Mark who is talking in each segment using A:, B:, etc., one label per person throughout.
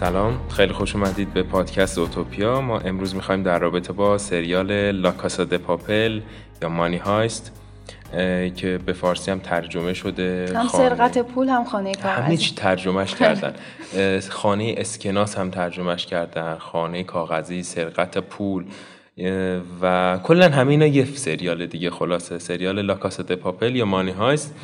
A: سلام. خیلی خوش اومدید به پادکست اوتوپیا. ما امروز می‌خوایم در رابطه با سریال لاکاسا د پاپل یا مانی هایست که به فارسی هم ترجمه شده.
B: هم سرقت پول هم خانه کاغذی
A: همه چی ترجمهش کردن. خانه اسکناس هم ترجمهش کردن. خانه کاغذی سرقت پول. و کلا همه یه سریال دیگه. خلاصه سریال لاکاسا د پاپل یا مانی هایست.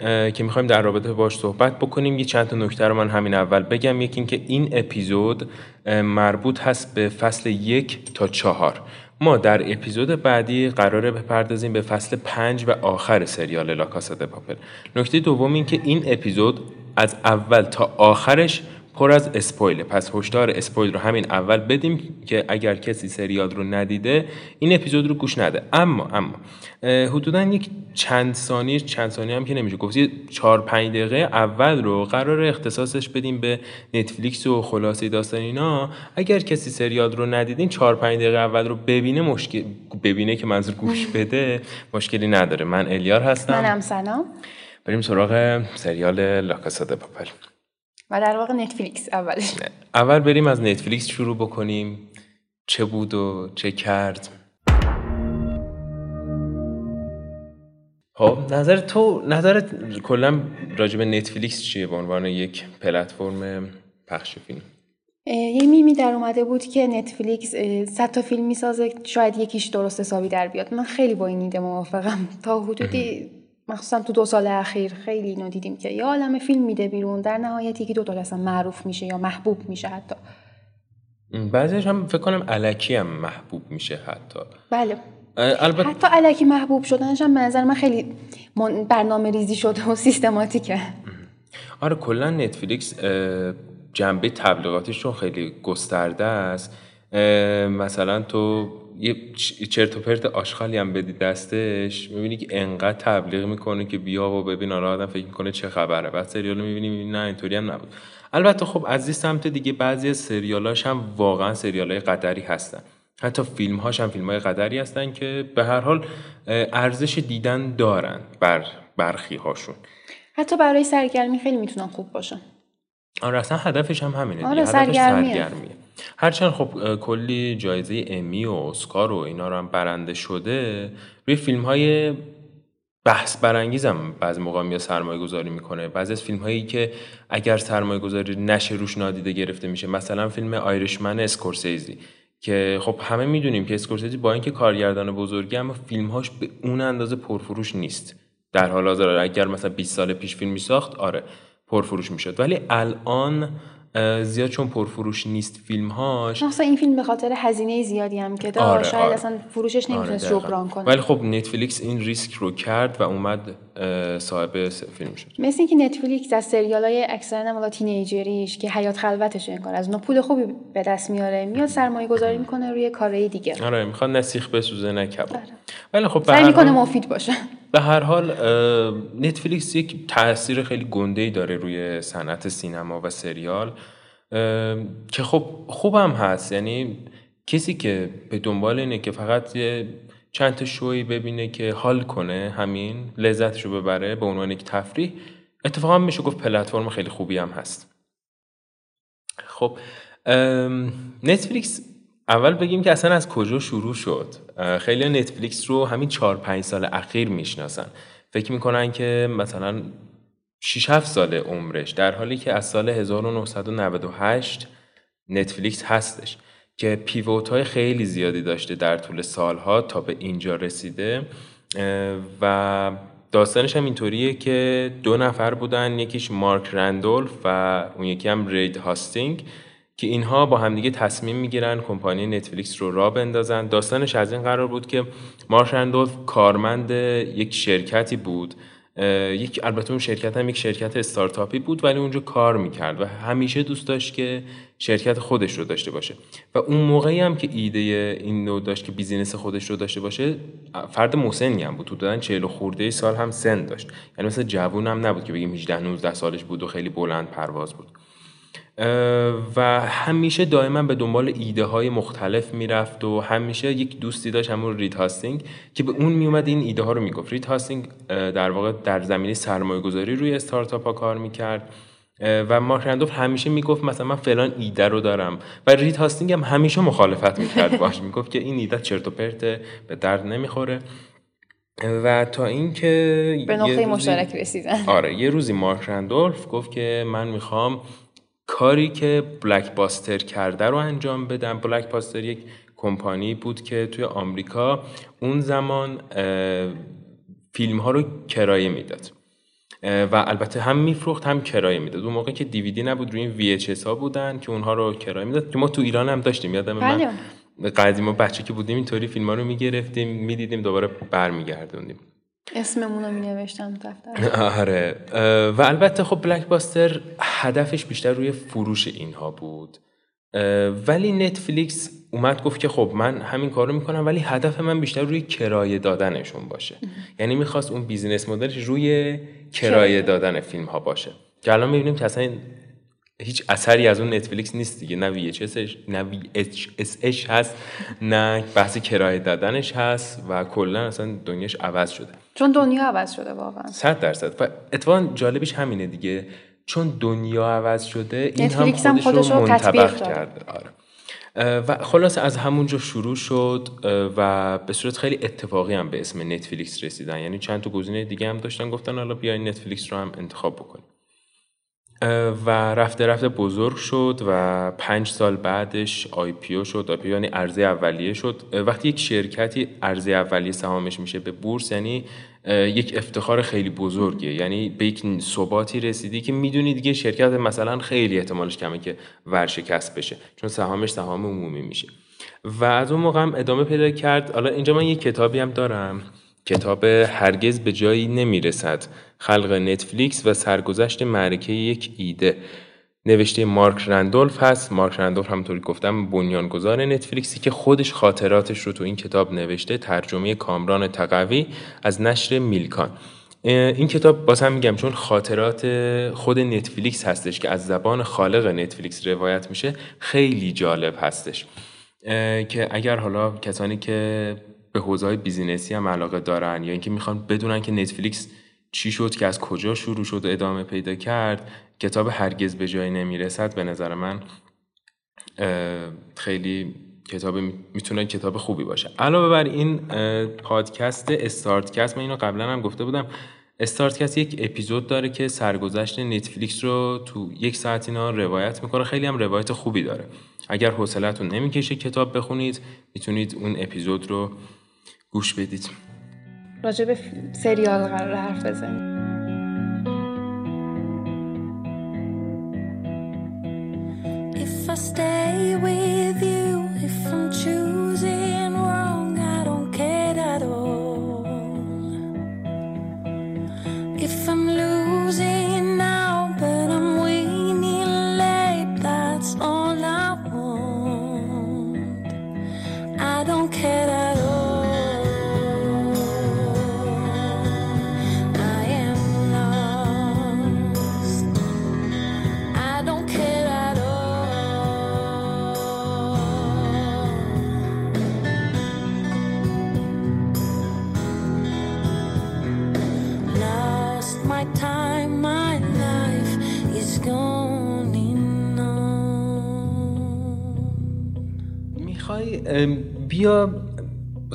A: که می‌خوایم در رابطه باش صحبت بکنیم. یه چند تا نکته رو من همین اول بگم. یکی اینکه این اپیزود مربوط هست به فصل یک تا چهار. ما در اپیزود بعدی قراره بپردازیم به فصل پنج و آخر سریال لاکاسا د پاپل نکته دوم این که این اپیزود از اول تا آخرش پر از اسپویل. پس هشدار اسپویل رو همین اول بدیم که اگر کسی سریال رو ندیده این اپیزود رو گوش نده. اما اما حدودا یک چند ثانیه چند ثانیه هم که نمیشه گفت. 4 5 دقیقه اول رو قرار اختصاصش بدیم به نتفلیکس و خلاصه داستان اینا. اگر کسی سریال رو ندیدین 4 5 دقیقه اول رو ببینه مشکل ببینه که منظور گوش بده مشکلی نداره. من الیار هستم.
B: منم سلام.
A: بریم سراغ سریال لاکاسا د پاپل.
B: و در واقع نتفلیکس اولش.
A: اول بریم از نتفلیکس شروع بکنیم. چه بود و چه کرد. خب نظر تو نظرت کلا راجع به نتفلیکس چیه به عنوان یک پلتفرم پخش فیلم؟
B: یه میمی در اومده بود که نتفلیکس صد تا فیلم می‌سازه شاید یکیش درست حسابی در بیاد. من خیلی با این ایده موافقم. تا حدودی مخصوصا تو دو سال اخیر خیلی اینو دیدیم که یه عالم فیلم میده بیرون. در نهایت یکی دو تا اصلا معروف میشه یا محبوب میشه حتی.
A: بعضیش هم فکر کنم علکی هم محبوب میشه حتی.
B: بله. البته حتی علکی محبوب شدنش هم نظر من خیلی برنامه ریزی شده و سیستماتیکه.
A: آره کلا نتفلیکس جنبه تبلیغاتیشون خیلی گسترده است. مثلا تو یه چرت و پرت آشغالی هم بدی دستش می‌بینی که انقدر تبلیغ می‌کنه که بیا و ببین آره آدم فکر می‌کنه چه خبره. بعد سریال رو می‌بینی نه اینطوری هم نبود. البته خب از این سمت دیگه بعضی از سریالاش هم واقعا سریال های قدری هستن. حتی فیلم هاش هم فیلم های قدری هستن که به هر حال ارزش دیدن دارن بر برخی هاشون
B: حتی برای سرگرمی خیلی می‌تونن خوب باشن.
A: آره اصلا هدفش هم همینه
B: آره سرگرمیه.
A: سرگرمیه. هرچند خب کلی جایزه امی و اسکار و اینا رو هم برنده شده روی فیلم های بحث برانگیز هم بعضی موقع میاد سرمایه گذاری می‌کنه. بعضی از فیلم هایی که اگر سرمایه گذاری نشه روش نادیده گرفته میشه. مثلا فیلم آیرشمن اسکورسیزی که خب همه می‌دونیم که اسکورسیزی با اینکه کارگردان بزرگی اما فیلمهاش به اون اندازه پرفروش نیست. در حال حاضر اگر مثلا 20 سال پیش فیلم میساخت آره پرفروش می‌شد. ولی الان زیاد چون پرفروش نیست فیلمهاش.
B: مثلا این فیلم به خاطر هزینه زیادی هم که داشت. آره، شاید آره. اصلا فروشش نمی‌تونست آره جبران کنه.
A: ولی خب نتفلیکس این ریسک رو کرد و اومد صاحب فیلم شد.
B: مثل اینکه نتفلیکس از سریال های اکثرا مالا تینیجریش که حیات خلوتش انگار از اونها پول خوبی به دست میاره میاد سرمایه گذاری می‌کنه روی کارهای دیگه.
A: آره می‌خواد نسیخ بسوزه نه کباب. آره. ولی خب
B: سعی می‌کنه مفید باشه.
A: به هر حال نتفلیکس یک تاثیر خیلی گنده ای داره روی صنعت سینما و سریال که خب خوبم هست. یعنی کسی که به دنبال اینه که فقط یه چند تا شوی ببینه که حال کنه همین لذتش رو ببره به عنوان یک تفریح اتفاقا میشه گفت پلتفرم خیلی خوبی هم هست. خب نتفلیکس اول بگیم که اصلا از کجا شروع شد؟ خیلی نتفلیکس رو همین چهار پنج سال اخیر می‌شناسن. فکر می‌کنن که مثلا 6 7 سال عمرش در حالی که از سال 1998 نتفلیکس هستش. که pivot های خیلی زیادی داشته در طول سالها تا به اینجا رسیده و داستانش هم اینطوریه که دو نفر بودن یکیش مارک رندولف و اون یکی هم رید هاستینگز که اینها با همدیگه تصمیم می‌گیرن کمپانی نتفلیکس رو را بندازن. داستانش از این قرار بود که مارک رندولف کارمند یک شرکتی بود یک البته اون شرکت هم یک شرکت استارتاپی بود ولی اونجا کار می‌کرد و همیشه دوست داشت که شرکت خودش رو داشته باشه. و اون موقعی هم که ایده اینو داشت که business خودش رو داشته باشه فرد مسنی هم بود. تو دادن 40 خورده سال هم سن داشت. یعنی مثل جوون هم نبود که بگیم 18 19 سالش بود و خیلی بلند پرواز بود. و همیشه دائما به دنبال ایده های مختلف می‌رفت و همیشه یک دوستی داشت همون رید هاستینگز که به اون میومد این ایده ها رو می‌گفت. رید هاستینگز در واقع در زمینه سرمایه گذاری روی استارتاپ ها کار می‌کرد. و مارک رندولف همیشه می‌گفت مثلا من فلان ایده رو دارم. و رید هاستینگز هم همیشه مخالفت می‌کرد باش. می‌گفت که این ایده چرت و پرته به درد نمی‌خوره. و تا اینکه
B: به نقطه مشترک رسیدن.
A: آره یه روزی مارک رندولف گفت که من می‌خوام کاری که بلاک باستر کرده رو انجام بدم. بلاک باستر یک کمپانی بود که توی آمریکا اون زمان فیلم ها رو کرایه می‌داد. و البته هم میفروخت هم کرایه می‌داد. اون موقع که دیویدی نبود روی این VHS ها بودن که اونها رو کرایه می‌داد. که ما تو ایران هم داشتیم. یادم من بله. قدیما بچه که بودیم اینطوری فیلم ها رو می‌گرفتیم می‌دیدیم دوباره برمیگردوندیم.
B: اسممون رو می نوشتم دفتر.
A: آره. و البته خب بلک باستر هدفش بیشتر روی فروش اینها بود. ولی نتفلیکس اومد گفت که خب من همین کارو می‌کنم ولی هدف من بیشتر روی کرایه دادنشون باشه. یعنی می‌خواست اون بیزینس مدلش روی کرایه دادن فیلم ها باشه. که الان می‌بینیم که اصلا هیچ اثری از اون نتفلیکس نیست دیگه. نه وی نه وی هست نه بحث کرایه دادنش هست و کلا اصلا دنیاش عوض شده.
B: چون دنیا عوض شده واقعا.
A: 100 درصد. و اتفاقا جالبش همینه دیگه. چون دنیا عوض شده این هم خودش, خودش رو منطبق کرده. آره. و خلاص از همونجا شروع شد و به صورت خیلی اتفاقی هم به اسم نتفلیکس رسیدن. یعنی چند تا گزینه دیگه هم داشتن گفتن حالا بیاین نتفلیکس رو هم انتخاب بکنیم. و رفته رفته بزرگ شد و پنج سال بعدش IPO شد. آی یعنی عرضه اولیه شد. وقتی یک شرکتی عرضه اولیه سهامش میشه به بورس یعنی یک افتخار خیلی بزرگه یعنی به یک ثباتی رسیدی که می‌دونی دیگه شرکت مثلا خیلی احتمالش کمه که ورشکست بشه چون سهامش سهام عمومی میشه. و از اون موقع هم ادامه پیدا کرد. حالا اینجا من یک کتابی هم دارم. کتاب هرگز به جایی نمی‌رسد. خلق نتفلیکس و سرگذشت معرکه یک ایده. نوشته مارک رندولف هست. مارک رندولف همونطوری گفتم بنیانگذار نتفلیکسی که خودش خاطراتش رو تو این کتاب نوشته ترجمه کامران تقوی از نشر میلکان. این کتاب باز هم میگم چون خاطرات خود نتفلیکس هستش که از زبان خالق نتفلیکس روایت میشه خیلی جالب هستش. که اگر حالا کسانی که به حوزه business ی هم علاقه دارن یا اینکه می‌خوان بدونن که نتفلیکس چی شد که از کجا شروع شد و ادامه پیدا کرد کتاب هرگز به جایی نمی‌رسد. به نظر من خیلی کتاب می‌تونه کتاب خوبی باشه. علاوه بر این پادکست استارتکست من اینو قبلا هم گفته بودم. استارتکست یک اپیزود داره که سرگذشت نتفلیکس رو تو یک ساعت اینا روایت می‌کنه. خیلی هم روایت خوبی داره. اگر حوصلتون نمی‌کشه کتاب بخونید می‌تونید اون اپیزود رو گوش بدید.
B: راجع به سریال قرار حرف بزنیم. If I stay with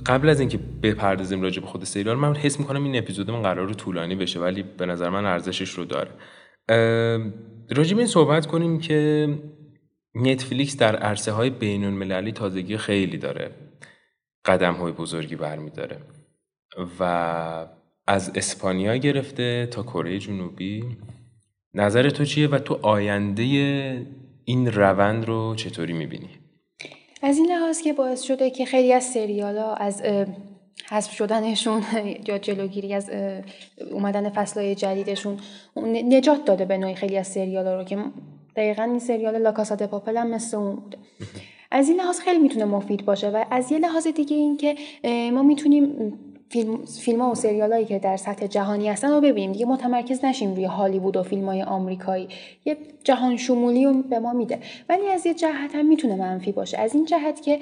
A: قبل از اینکه بپردازیم راجع به خود سریال من حس می‌کنم این اپیزودمون قرار رو طولانی بشه ولی به نظر من ارزشش رو داره راجع به این صحبت کنیم که نتفلیکس در عرصه های بین المللی تازگی خیلی داره قدم های بزرگی برمیداره و از اسپانیا گرفته تا کره جنوبی نظر تو چیه و تو آینده این روند رو چطوری می‌بینی؟
B: از این لحاظ که باعث شده که خیلی از سریال ها از حذف شدنشون یا جلوگیری از اومدن فصلهای جدیدشون نجات داده به نوعی خیلی از سریال ها رو که دقیقا این سریال لاکاسا پاپل هم مثل اون بوده. از این لحاظ خیلی می‌تونه مفید باشه و از یه لحاظ دیگه این که ما می‌تونیم فیلم, فیلم ها و سریال هایی که در سطح جهانی هستن رو ببینیم. دیگه متمرکز نشیم روی هالیوود و فیلم های آمریکایی. یه جهان شمولی رو به ما میده. ولی از یه جهت هم می‌تونه منفی باشه. از این جهت که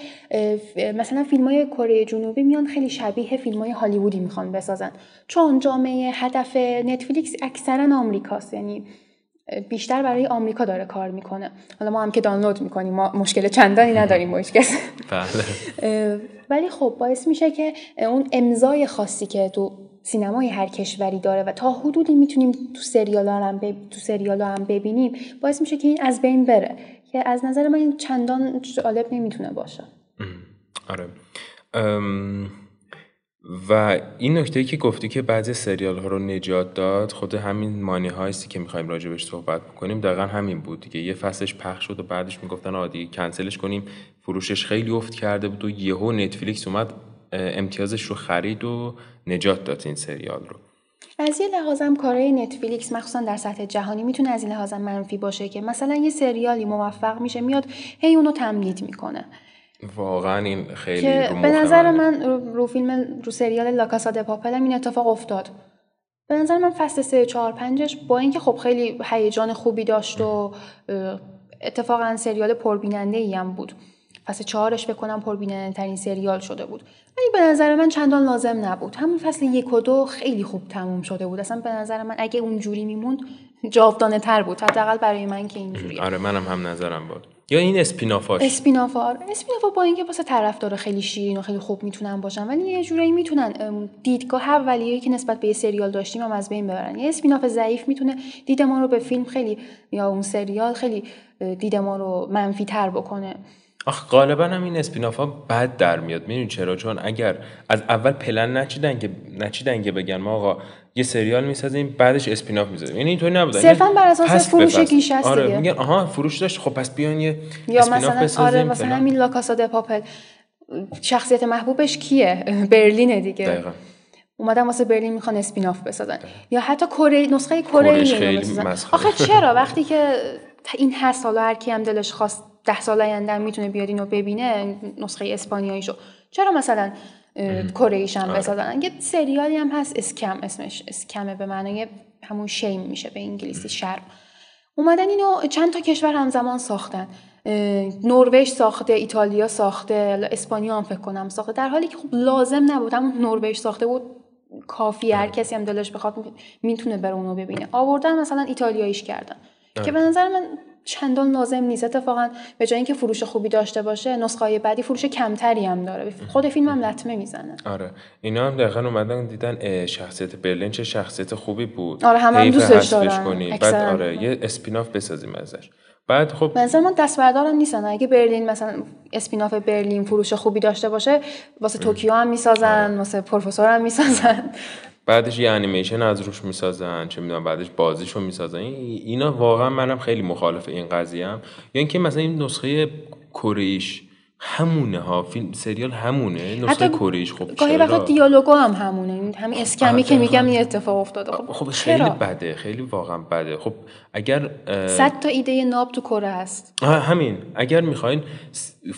B: مثلا فیلم های کره جنوبی میان خیلی شبیه فیلم های هالیوودی می‌خوان بسازن. چون جامعه هدف نتفلیکس اکثرا آمریکاست. یعنی بیشتر برای آمریکا داره کار می‌کنه. حالا ما هم که دانلود می‌کنیم ما مشکل چندانی نداریم با کس.
A: بله.
B: ولی خب باعث میشه که اون امضای خاصی که تو سینمای هر کشوری داره و تا حدودی می‌تونیم تو سریال هم, تو سریال هم ببینیم باعث میشه که این از بین بره. که از نظر من این چندان جالب نمی‌تونه باشه.
A: آره. و این نکته که گفتی که بعضی سریال ها رو نجات داد خود همین مانی هایستی که می‌خوایم راجبش صحبت بکنیم دقیقا همین بود دیگه. یه فصلش پخش شد و بعدش می‌گفتن عادی کنسلش کنیم. فروشش خیلی افت کرده بود و یهو نتفلیکس اومد امتیازش رو خرید و نجات داد این سریال رو.
B: از یه لحاظم کارهای نتفلیکس مخصوصا در سطح جهانی می‌تونه از این لحاظم منفی باشه که مثلا یه سریالی موفق میشه میاد هی اونو تمدید می‌کنه.
A: واقعا این خیلی
B: که
A: رو
B: به نظر من رو, فیلم رو سریال لاکاسا د پاپل این اتفاق افتاد. به نظر من فصل سه چهار پنجش با اینکه خب خیلی هیجان خوبی داشت و اتفاقا سریال پربیننده ای هم بود. فصل چهارش بکنم پربیننده ترین سریال شده بود. ولی به نظر من چندان لازم نبود. همون فصل یک و دو خیلی خوب تموم شده بود. اصلا به نظر من اگه اونجوری میموند جاودانه تر بود. حداقل برای من که اینجوری
A: آره منم هم نظرم بود. یا این اسپینافاش؟
B: اسپینافار. اسپینافا با اینکه واسه طرفدار خیلی شیرین و خیلی خوب می‌تونن باشن ولی یه جورایی می‌تونن دیدگاه اولیه‌ای که نسبت به یه سریال داشتیم هم از بین ببرن. یه اسپیناف ضعیف می‌تونه دید ما رو به فیلم خیلی یا اون سریال خیلی دید ما رو منفی تر بکنه.
A: آخ غالبا هم این spin-off ها بد در میاد. می‌دونی چرا؟ چون اگر از اول پلن نچیدن که نچیدن که بگن ما آقا یه سریال می‌سازیم بعدش spin-off می‌ذاریم. یعنی اینطوری نبوده
B: صرفا بر اساس فروش گیشه است
A: آره میگن آها فروش داشت خب پس بیان یه
B: یا مثلا آره مثلا همین لاکاسا د پاپل. شخصیت محبوبش کیه؟ برلینه دیگه. دقیقا. اومدن واسه برلین می‌خوان spin-off بسازن. یا حتی کره نسخه کره آخه چرا؟ وقتی که این هست حالا هر کی هم دلش خواست ده سال آینده می‌تونه بیاد اینو ببینه نسخه اسپانیاییشو. چرا مثلا کره آره. بسازن. یه سریالی هم هست اسکم اسمش اسکمه به معنای همون شیم میشه به انگلیسی شرم. اومدن اینو چند تا کشور همزمان ساختن. نروژ ساخته ایتالیا ساخته اسپانیا هم فکر کنم ساخته. در حالی که خب لازم نبود. همون نروژ ساخته بود کافی هر کسی هم دلش بخواد می‌تونه بره اونو ببینه. آوردن مثلا ایتالیاییش کردن. که به نظر من چندان لازم نیست. اتفاقا به جای اینکه فروش خوبی داشته باشه نسخه های بعدی فروش کمتری هم داره. خود فیلم هم لطمه می‌زنه.
A: آره. اینا هم دقیقا اومدن دیدن شخصیت برلین چه شخصیت خوبی بود.
B: آره هم, هم دوستش دارن.
A: بعد آره یه اسپیناف بسازیم ازش. بعد خب
B: مثلا من دست بردارم نیستن. اگه برلین مثلا اسپیناف برلین فروش خوبی داشته باشه واسه توکیو هم می‌سازن آره. واسه پروفسور هم می‌سازن.
A: بعدش یه انیمیشن از روش می‌سازن چه می‌دونم بعدش بازیشو می‌سازن. اینا واقعا منم خیلی مخالف این قضیه ام. یا اینکه مثلا این نسخه کریش همونه ها فیلم سریال همونه نسخه کریش خب
B: گاهی وقتا دیالوگا هم همونه. همین اسکمی که میگم این اتفاق افتاده.
A: خب, خب خیلی بده خیلی واقعا بده. خب اگر
B: صد تا ایده ناب تو کره هست.
A: همین. اگر می‌خواین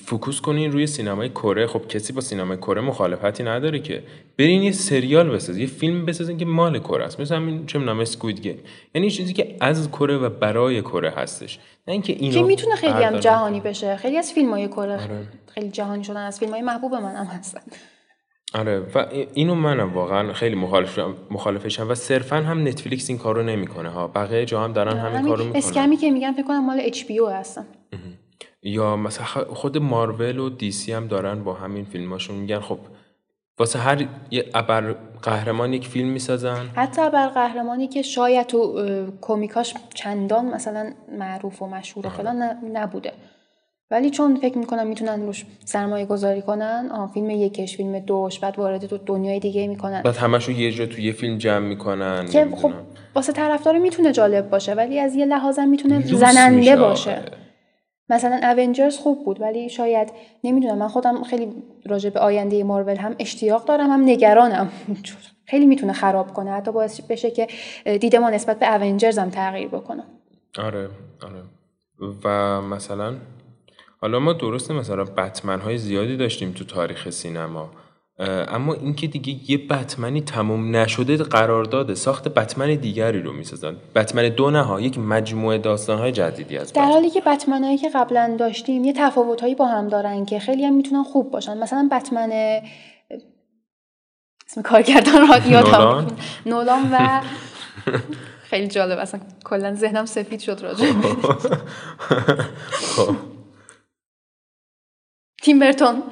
A: focus کنین روی سینمای کره خب کسی با سینمای کره مخالفتی نداره که. برین یه سریال بسازین یه فیلم بسازین که مال کره است. مثل همین چه نام اسکوید گیم یعنی چیزی که از کره و برای کره هستش. نه اینکه اینو
B: که می‌تونه خیلی هم جهانی بشه. خیلی از فیلم های کره آره. خیلی جهانی شدن از فیلم های محبوب من هم هستن.
A: آره. و اینو منم واقعا خیلی مخالف مخالفشم و صرفا هم نتفلیکس این کارو نمی‌کنه ها. بقیه جا هم دارن همین کارو می‌کنن.
B: اسکمی که میگن فکر کنم مال اچ پی هستن
A: یا مثلا خود مارول و دی سی هم دارن با همین فیلماشون میگن خب واسه هر یه ابر قهرمان یک فیلم می‌سازن؟
B: حتی ابر قهرمانی که شاید تو کمیکاش چندان مثلا معروف و مشهور و فلان نبوده. ولی چون فکر می‌کنم می‌تونن روش سرمایه گذاری کنن آه فیلم یکش فیلم دوش بعد وارد تو دنیای دیگه می‌کنن.
A: بعد همشو یه جا تو یه فیلم جمع می‌کنن
B: که خب واسه طرفدار می‌تونه جالب باشه ولی از یه لحاظم می‌تونه زننده باشه. مثلا اونجرز خوب بود ولی شاید نمی‌دونم من خودم خیلی راجع به آینده مارول هم اشتیاق دارم هم نگرانم. خیلی می‌تونه خراب کنه حتی باعث بشه که دیده ما نسبت به اونجرز هم تغییر بکنه.
A: آره آره. و مثلا حالا ما درسته مثلا بتمن های زیادی داشتیم تو تاریخ سینما. اما اینکه دیگه یه بتمنی تموم نشده قرار داده. ساخت بتمن دیگری رو می‌سازن. بتمن دو نه یک مجموعه داستان های جدیدی از
B: در حالی که بتمن هایی که قبلا داشتیم یه تفاوت هایی با هم دارن که خیلی هم می‌تونن خوب باشن. مثلا بتمن اسم کارگردان را نولان. و خیلی جالب. اصلا کلا ذهنم سفید شد راجع خب. تیم برتون.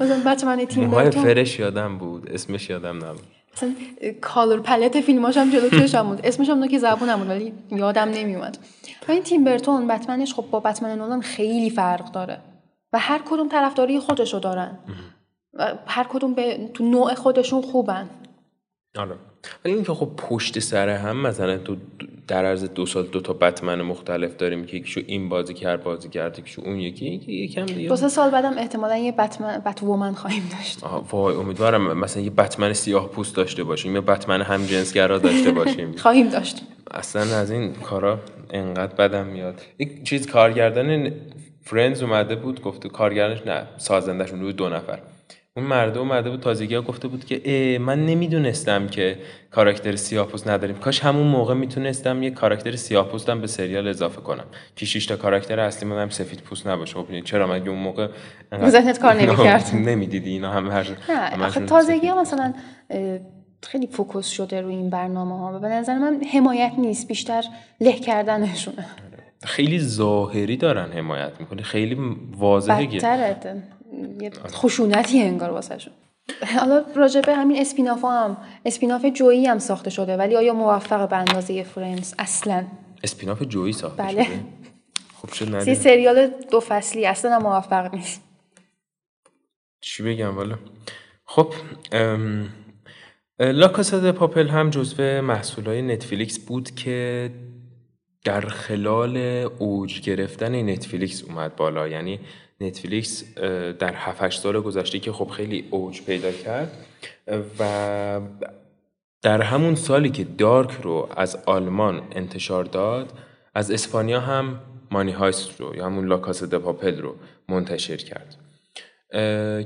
B: مثلا بچه تیم برتون
A: فرش یادم بود اسمش یادم نبود.
B: مثلا کالر پلت فیلماش هم جلو چشم بود. اسمش هم که زبونم بود ولی یادم نمیومد. و این تیم برتون بتمنش خب با بتمن نولان خیلی فرق داره. و هر کدوم طرفداری خودشو دارن. و هر کدوم به تو نوع خودشون خوبن.
A: آره. ولی اینکه خب پشت سر هم مثلا تو در عرض دو سال دو تا بتمن مختلف داریم که یکیشو این بازی کرد بازی کرد یکیشو اون یکی یکم دیگه.
B: دو سه سال بعدم احتمالا یه بتمن بت وومن خواهیم داشت.
A: وای امیدوارم مثلا یه بتمن سیاه پوست داشته باشیم یا بتمن هم جنسگرا داشته باشیم.
B: خواهیم داشت.
A: اصلا از این کارا انقدر بدم میاد. یک چیز کارگردان فرندز اومده بود گفته کارگردانش نه سازندشون رو دو نفر. اون مرده اومده بود تازگی ها گفته بود که من نمی‌دونستم که کاراکتر سیاه‌پوست نداریم. کاش همون موقع می‌تونستم یه کاراکتر سیاه‌پوستم به سریال اضافه کنم. که شش تا کاراکتر اصلی من هم سفید پوست نباشه. خب چرا مگه اون موقع
B: ذهنت کار نمی‌کرد؟
A: نمی‌دیدی اینا هم هر
B: تازگی ها مثلا خیلی فوکوس شده روی این برنامه ها و به نظر من حمایت نیست بیشتر له کردنشونه.
A: خیلی ظاهری دارن حمایت می‌کنه. خیلی واضحه
B: یه خشونتی انگار واسه شون. حالا راجع به همین spin-off هم spin-off جویی هم ساخته شده ولی آیا موفق به اندازه فرندز اصلا؟
A: spin-off جویی ساخته
B: بله.
A: شده؟ خب شد
B: سریال دو فصلی اصلا موفق نیست.
A: چی بگم والا؟ خب لاکاسا پاپل هم جزو محصولای نتفلیکس بود که در خلال اوج گرفتن نتفلیکس اومد بالا. یعنی نتفلیکس در 7 سال گذشته که خب خیلی اوج پیدا کرد. و در همون سالی که دارک رو از آلمان انتشار داد از اسپانیا هم مانی هایست رو یا همون لاکاس پاپل رو منتشر کرد.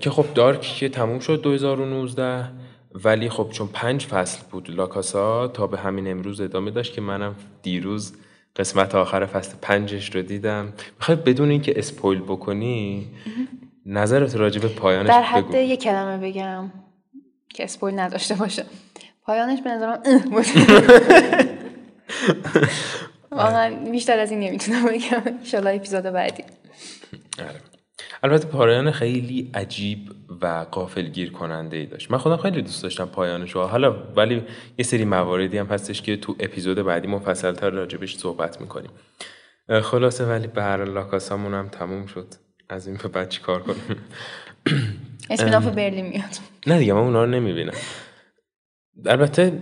A: که خب دارک که تموم شد 2019 ولی خب چون پنج فصل بود لاکاسا تا به همین امروز ادامه داشت که منم دیروز قسمت آخر فصل پنجش رو دیدم. می‌خوای بدون اینکه اسپویل بکنی نظرت راجع به پایانش
B: در حد یه کلمه بگم که اسپویل نداشته باشه. پایانش به نظرم بود واقعا بیشتر از این نمی‌تونم بگم. انشالله اپیزود بعدی.
A: آره. البته پایان خیلی عجیب و گیر کننده ای داشت. من خودم خیلی دوست داشتم پایانش حالا ولی یه سری مواردی هم هستش که تو اپیزود بعدی مفصل تر راجبش صحبت می‌کنیم. خلاصه ولی به هر لاکاسامون هم تموم شد. از این به بعد چی کار کنیم؟
B: اسپیناف برلین میاد.
A: نه دیگه من اونا رو نمی‌بینم. البته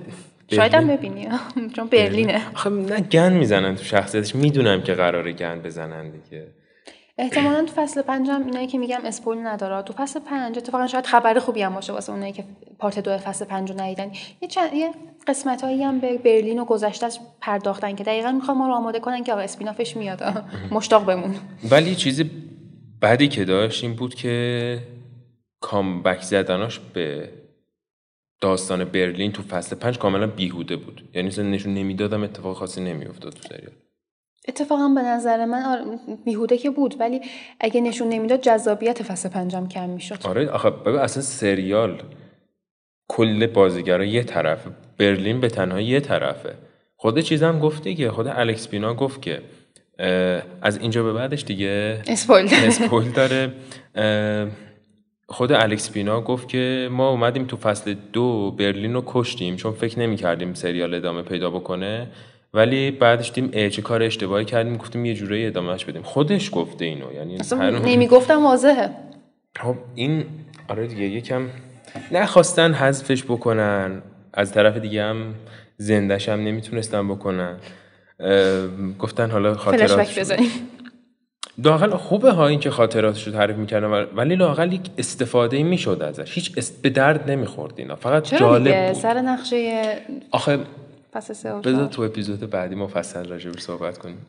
B: شاید هم ببینی. چون برلینه.
A: آخه نه گن می‌زنن تو شخصیتش. می‌دونم که قراره گن بزنن دیگه.
B: احتمالا تو فصل پنجم اینایی که میگم اسپویل نداره. تو فصل پنج اتفاقا شاید خبر خوبی هم باشه واسه اونایی که پارت دو فصل پنج رو ندیدن. یه چند یه قسمت هایی هم به برلین و گذشتهش پرداختن که دقیقا می‌خوام ما رو آماده کنن که آقا اسپینافش میاد. مشتاق بمون.
A: ولی چیزی بعدی که داشت این بود که کامبک زدناش به داستان برلین تو فصل پنج کاملا بیهوده بود. یعنی نشون نمی‌دادم اتفاق خاصی نمیافتاد تو سریال.
B: اتفاقا به نظر من بیهوده که بود ولی اگه نشون نمی‌داد جذابیت فصل پنجم کم می‌شد.
A: آره آخه ببین اصلا سریال کل بازیگرا یه طرفه برلین به تنها یه طرفه. خود چیزم گفتی که خود الکس بینا گفت که از اینجا به بعدش دیگه
B: اسپویل
A: اسپویل داره. خود الکس بینا گفت که ما اومدیم تو فصل دو برلین رو کشتیم چون فکر نمی کردیم سریال ادامه پیدا بکنه. ولی بعدش دیم چه کار اشتباهی کردیم گفتیم یه جورایی ادامهش بدیم. خودش گفته اینو یعنی
B: نمی‌گفتم واضحه.
A: خب این آره دیگه یکم نخواستن حذفش بکنن. از طرف دیگه هم زندش هم نمی‌تونستن بکنن. گفتن حالا خاطرات بزنیم. لاقل خوبه ها این که خاطراتش رو تعریف می‌کردن ولی لاقل یک استفاده می‌شد ازش. هیچ است... به درد نمی‌خورد اینا. فقط جالب بود.
B: سر نقشه
A: آخه
B: فصل سه
A: بذار تو اپیزود بعدی مفصل راجع صحبت کنیم.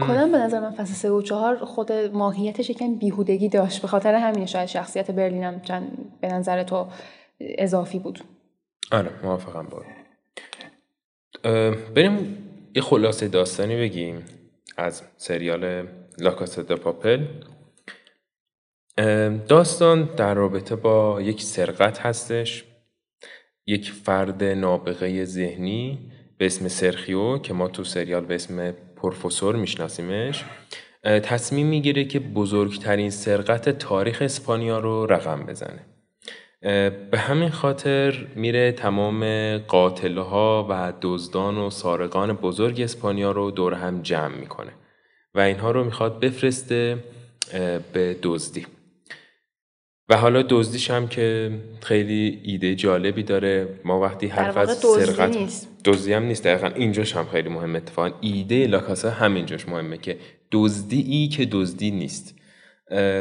B: کلا به نظر من فصل سه و چهار خود ماهیتش یکم بیهودگی داشت. به خاطر همین شاید شخصیت برلینم چند به نظر تو اضافی بود.
A: آره موافقم با. بریم یه خلاصه داستانی بگیم از سریال لاکاسا پاپل داستان در رابطه با یک سرقت هستش. یک فرد نابغه ذهنی به اسم سرخیو که ما تو سریال به اسم پروفسور میشناسیمش تصمیم می‌گیره که بزرگترین سرقت تاریخ اسپانیا رو رقم بزنه. به همین خاطر میره تمام قاتلها و دزدان و سارقان بزرگ اسپانیا رو دور هم جمع می‌کنه و اینها رو می‌خواد بفرسته به دزدی. و حالا دزدیش هم که خیلی ایده جالبی داره. ما وقتی حرف از سرقت دزدی هم نیست. دقیقا اینجاش هم خیلی مهمه اتفاقا. ایده لاکاسا همینجاش مهمه که دزدی ای که دزدی نیست.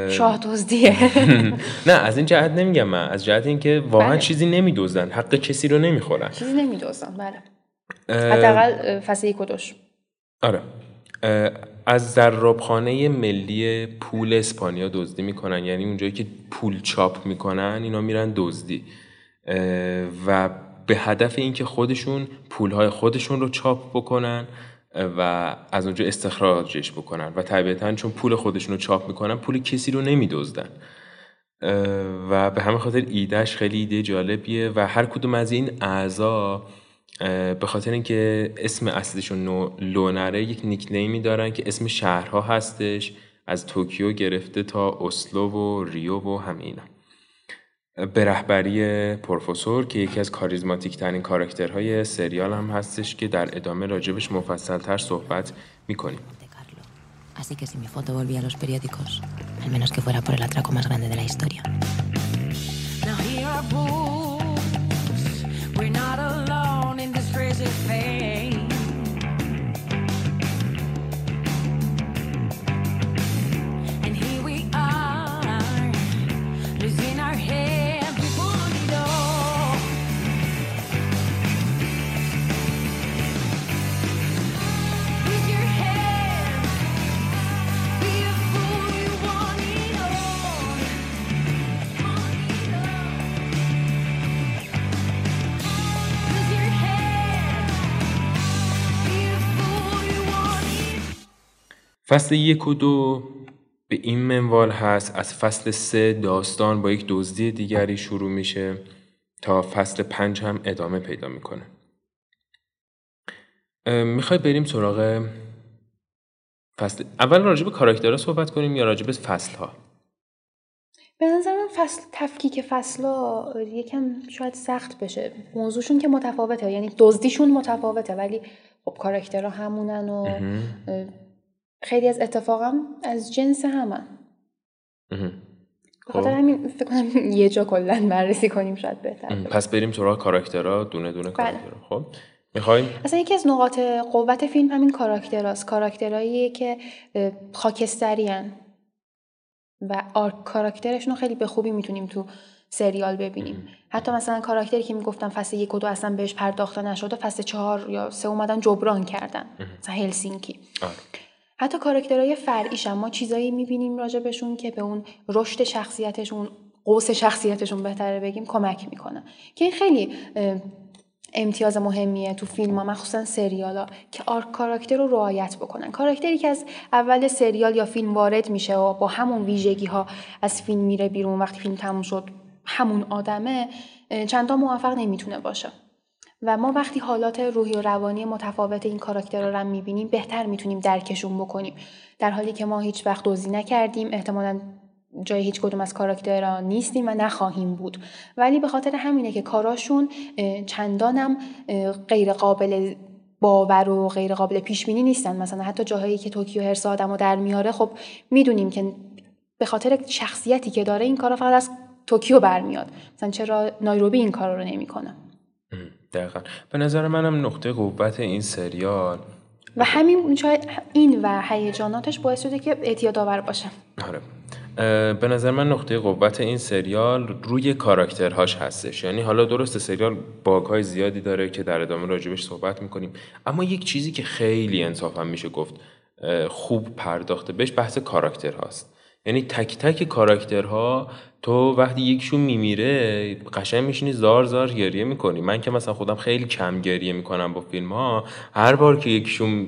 B: شاه دزدیه.
A: نه از این جهت نمیگم من. از جهت اینکه واقعا بله. چیزی نمیدوزن. حق کسی رو نمی‌خورن.
B: چیزی نمیدوزن. بله. حداقل فصل یک و دوش
A: آره از زرابخانه ملی پول اسپانیا دزدی می‌کنن. یعنی اونجایی که پول چاپ می‌کنن اینا میرن دزدی. و به هدف اینکه خودشون پولهای خودشون رو چاپ بکنن و از اونجا استخراجش بکنن. و طبیعتا چون پول خودشون رو چاپ می‌کنن پول کسی رو نمیدزدن. و به همه خاطر ایدهش خیلی ایده جالبیه. و هر کدوم از این اعضا به خاطر اینکه اسم اصلیشون لونره یک نیکنیمی دارن که اسم شهرها هستش. از توکیو گرفته تا اسلو و ریو و همینا به رهبری پروفسور که یکی از کاریزماتیک ترین کاراکترهای سریال هم هستش که در ادامه راجبش مفصل تر صحبت می‌کنیم. Así que si mi foto volvía a los periódicos, al menos que fuera por el atraco más grande de la historia. فصل یک و دو به این منوال هست. از فصل سه داستان با یک دزدی دیگری شروع میشه تا فصل پنج هم ادامه پیدا می‌کنه. می‌خوای بریم سراغ فصل اول راجب کاراکترها صحبت کنیم یا راجب فصل ها
B: به نظر من فصل تفکیک فصل ها یکم شاید سخت بشه. موضوعشون که متفاوته یعنی دزدیشون متفاوته ولی خب کاراکترها همونن و خیلی از اتفاقم از جنس همن خاطر خب. همین فکر کنم یه جا کلا بررسی کنیم شاید بهتر
A: پس بریم سراغ کاراکترها. دونه دونه بله. کاراکترها. خب. می‌خوایم
B: اصلا یکی از نقاط قوت فیلم همین کاراکتراست. کاراکترهایی که خاکستری و آرک کاراکترشون خیلی به خوبی می‌تونیم تو سریال ببینیم. حتی مثلا کاراکتری که می‌گفتم فصل یک و دو اصلا بهش پرداخته نشده فصل چهار یا سه اومدن جبران کردن. مثلا هلسینکی. آره. حتی کاراکترهای فرعیش ما چیزایی می‌بینیم راجع که به اون رشد شخصیتشون قوس شخصیتشون بهتره بگیم کمک می‌کنه. که این خیلی امتیاز مهمیه تو فیلم ها مخصوصا سریال ها که آرک کاراکتر رو رعایت بکنن. کاراکتری که از اول سریال یا فیلم وارد میشه و با همون ویژگی ها از فیلم میره بیرون وقتی فیلم تموم شد همون آدمه چندان موفق نمی‌تونه باشه. و ما وقتی حالات روحی و روانی متفاوت این کاراکترها رو می‌بینیم بهتر می‌تونیم درکشون بکنیم. در حالی که ما هیچ وقت دوزی نکردیم احتمالا جای هیچ کدوم از کاراکترها نیستیم و نخواهیم بود. ولی به خاطر همینه که کاراشون چندانم غیر قابل باور و غیر قابل پیش بینی نیستن. مثلا حتی جاهایی که توکیو هرس آدمو در میاره خب می‌دونیم که به خاطر شخصیتی که داره این کارا فقط از توکیو برمیاد. مثلا چرا نایروبی این کارا رو نمی‌کنه؟
A: دقیقا. به نظر منم نقطه قوت این سریال.
B: و همین این و هیجاناتش باعث شده که اعتیاد آور باشه.
A: آره. به نظر من نقطه قوت این سریال روی کاراکترهاش هستش. یعنی حالا درست سریال باگهای زیادی داره که در ادامه راجبش صحبت می‌کنیم. اما یک چیزی که خیلی انصافا میشه گفت خوب پرداخته بهش بحث کاراکتر هاست یعنی تک تک کاراکترها تو وقتی یکشون میمیره قشنگ میشینی زار زار گریه می‌کنی. من که مثلا خودم خیلی کم گریه می‌کنم با فیلم ها هر بار که یکشون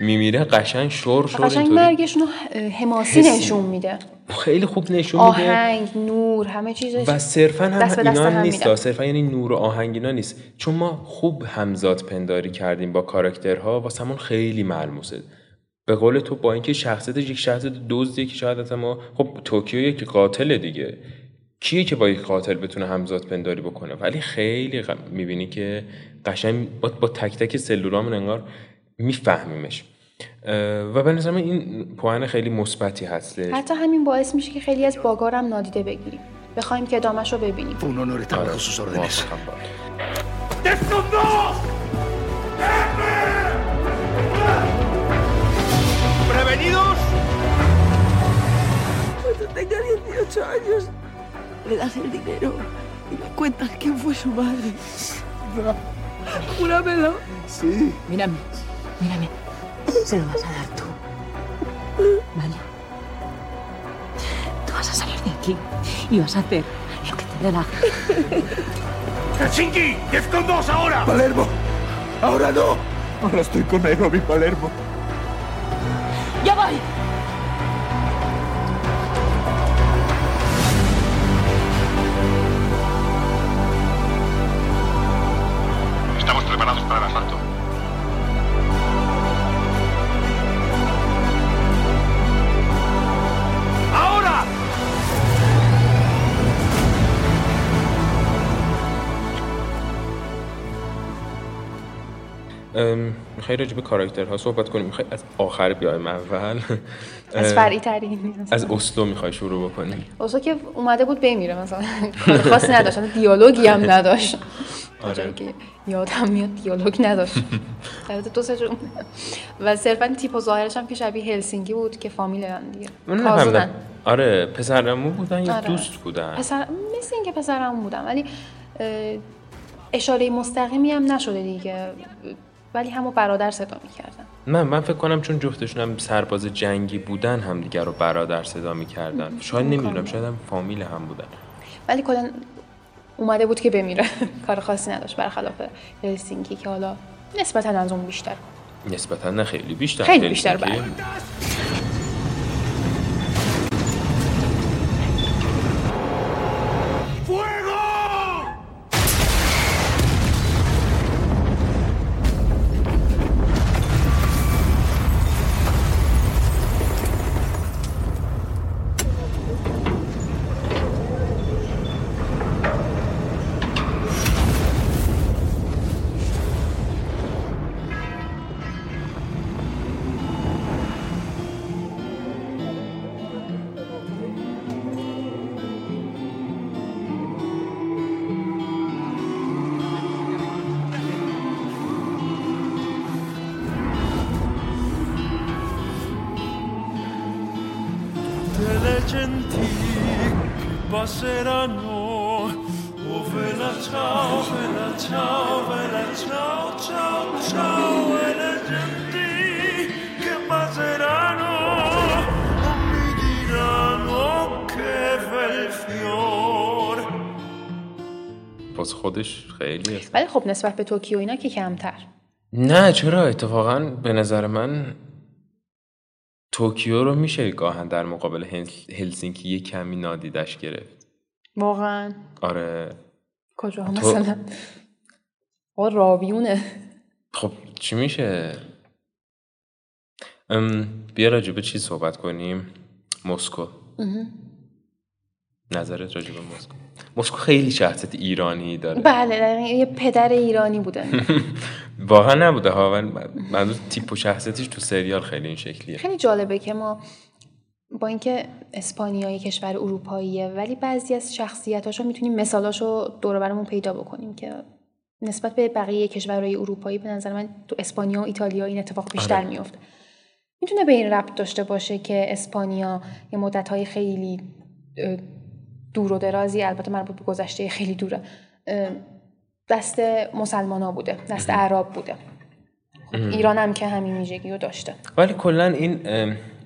A: میمیره قشنگ شور شور
B: قشنگ مرگشون رو حماسی. نشون میده.
A: خیلی خوب نشون میده.
B: آهنگ نور همه چیزش
A: و صرفا هم
B: دست
A: اینا
B: هم
A: نیست. صرفا یعنی نور و آهنگ اینا نیست. چون ما خوب همزاد پنداری کردیم با کاراکترها واسمون خیلی ملموسه. به قول تو با اینکه شخصیتش یک شخصیت دزدیه که شاید از ما خب توکیو یک قاتل دیگه. کیه که با یک قاتل بتونه همزاد پنداری بکنه؟ ولی خیلی غ... می‌بینی که قشنگ با, با تک تک سلولامون انگار میفهمیمش. و به نظر من این پوان خیلی مثبتی هستش.
B: حتی همین باعث میشه که خیلی از باگارم نادیده بگیریم. بخوایم که ادامهش رو ببینیم
C: Cuando tenga 18 años, le das el dinero y le cuentas quién fue su madre. Júramelo.
D: Sí.
C: Mírame, mírame. Se lo vas a dar tú. ¿Vale? Tú vas a salir de aquí y vas a hacer lo que te dé la gana.
D: ¡Helsinki! ¡Defcon 2 ahora! ¡Palermo! ¡Ahora no! Ahora estoy con Nairobi, Palermo.
C: ¡Ya voy!
E: Estamos preparados para el asalto.
A: می‌خوای راجع به کاراکترها صحبت کنیم می‌خوای از آخر بیایم اول؟
B: از فرعی ترین
A: از اسلو می‌خوای شروع بکنیم
B: اوسا که اومده بود بمیره مثلا. خاصی نداشت دیالوگی هم نداشت.
A: آره.
B: که یادم میاد دیالوگ نداشت. البته دو سه و صرفا تیپ و ظاهرش هم که شبیه هلسینکی بود که فامیل هم دیگه.
A: آره پسرمو بودن یا
B: آره.
A: دوست بودن؟
B: پسر مثل اینکه پسرم بودم ولی اشاره مستقیمی هم نشده دیگه. ولی همو برادر صدا می‌کردن.
A: نه من فکر کنم چون جفتشون هم سرباز جنگی بودن همدیگه رو برادر صدا می‌کردن. شاید نمی‌دونم شاید هم فامیل هم بودن.
B: ولی کلا اومده بود که بمیره. کار خاصی نداشت برخلاف هلسینکی که حالا نسبتا از اون بیشتر.
A: نسبتا نه خیلی بیشتر.
B: خیلی بیشتر خب نسبت به توکیو اینا که کمتر.
A: نه چرا؟ اتفاقا به نظر من توکیو رو میشه گاهن در مقابل هل- هلسینکی یه کمی نادیدش گرفت.
B: واقعا.
A: آره.
B: کجا
A: تو-
B: مثلا؟ آقا راویونه.
A: خب چی میشه؟ بیا راجع به چی صحبت کنیم؟ مسکو. نظرت راجع به مسکو؟ مسکو خیلی شخصیت ایرانی داره.
B: بله یه پدر ایرانی بوده.
A: واقعا نبوده ها ولی منظور تیپ و شخصیتش تو سریال خیلی این شکلیه.
B: خیلی جالبه که ما با اینکه اسپانیا یه کشور اروپاییه ولی بعضی از شخصیتاشو می‌تونیم مثالاشو دور برمون پیدا بکنیم که نسبت به بقیه کشورهای اروپایی به نظر من تو اسپانیا و ایتالیا این اتفاق بیشتر
A: آره.
B: میفته می‌تونه به این ربط داشته باشه که اسپانیا یه مدتهای خیلی اه، دور و درازی البته مربوط به گذشته خیلی دوره. دست مسلمان ها بوده دست عرب بوده. خب ایران هم که همین ویژگی رو داشته.
A: ولی کلا این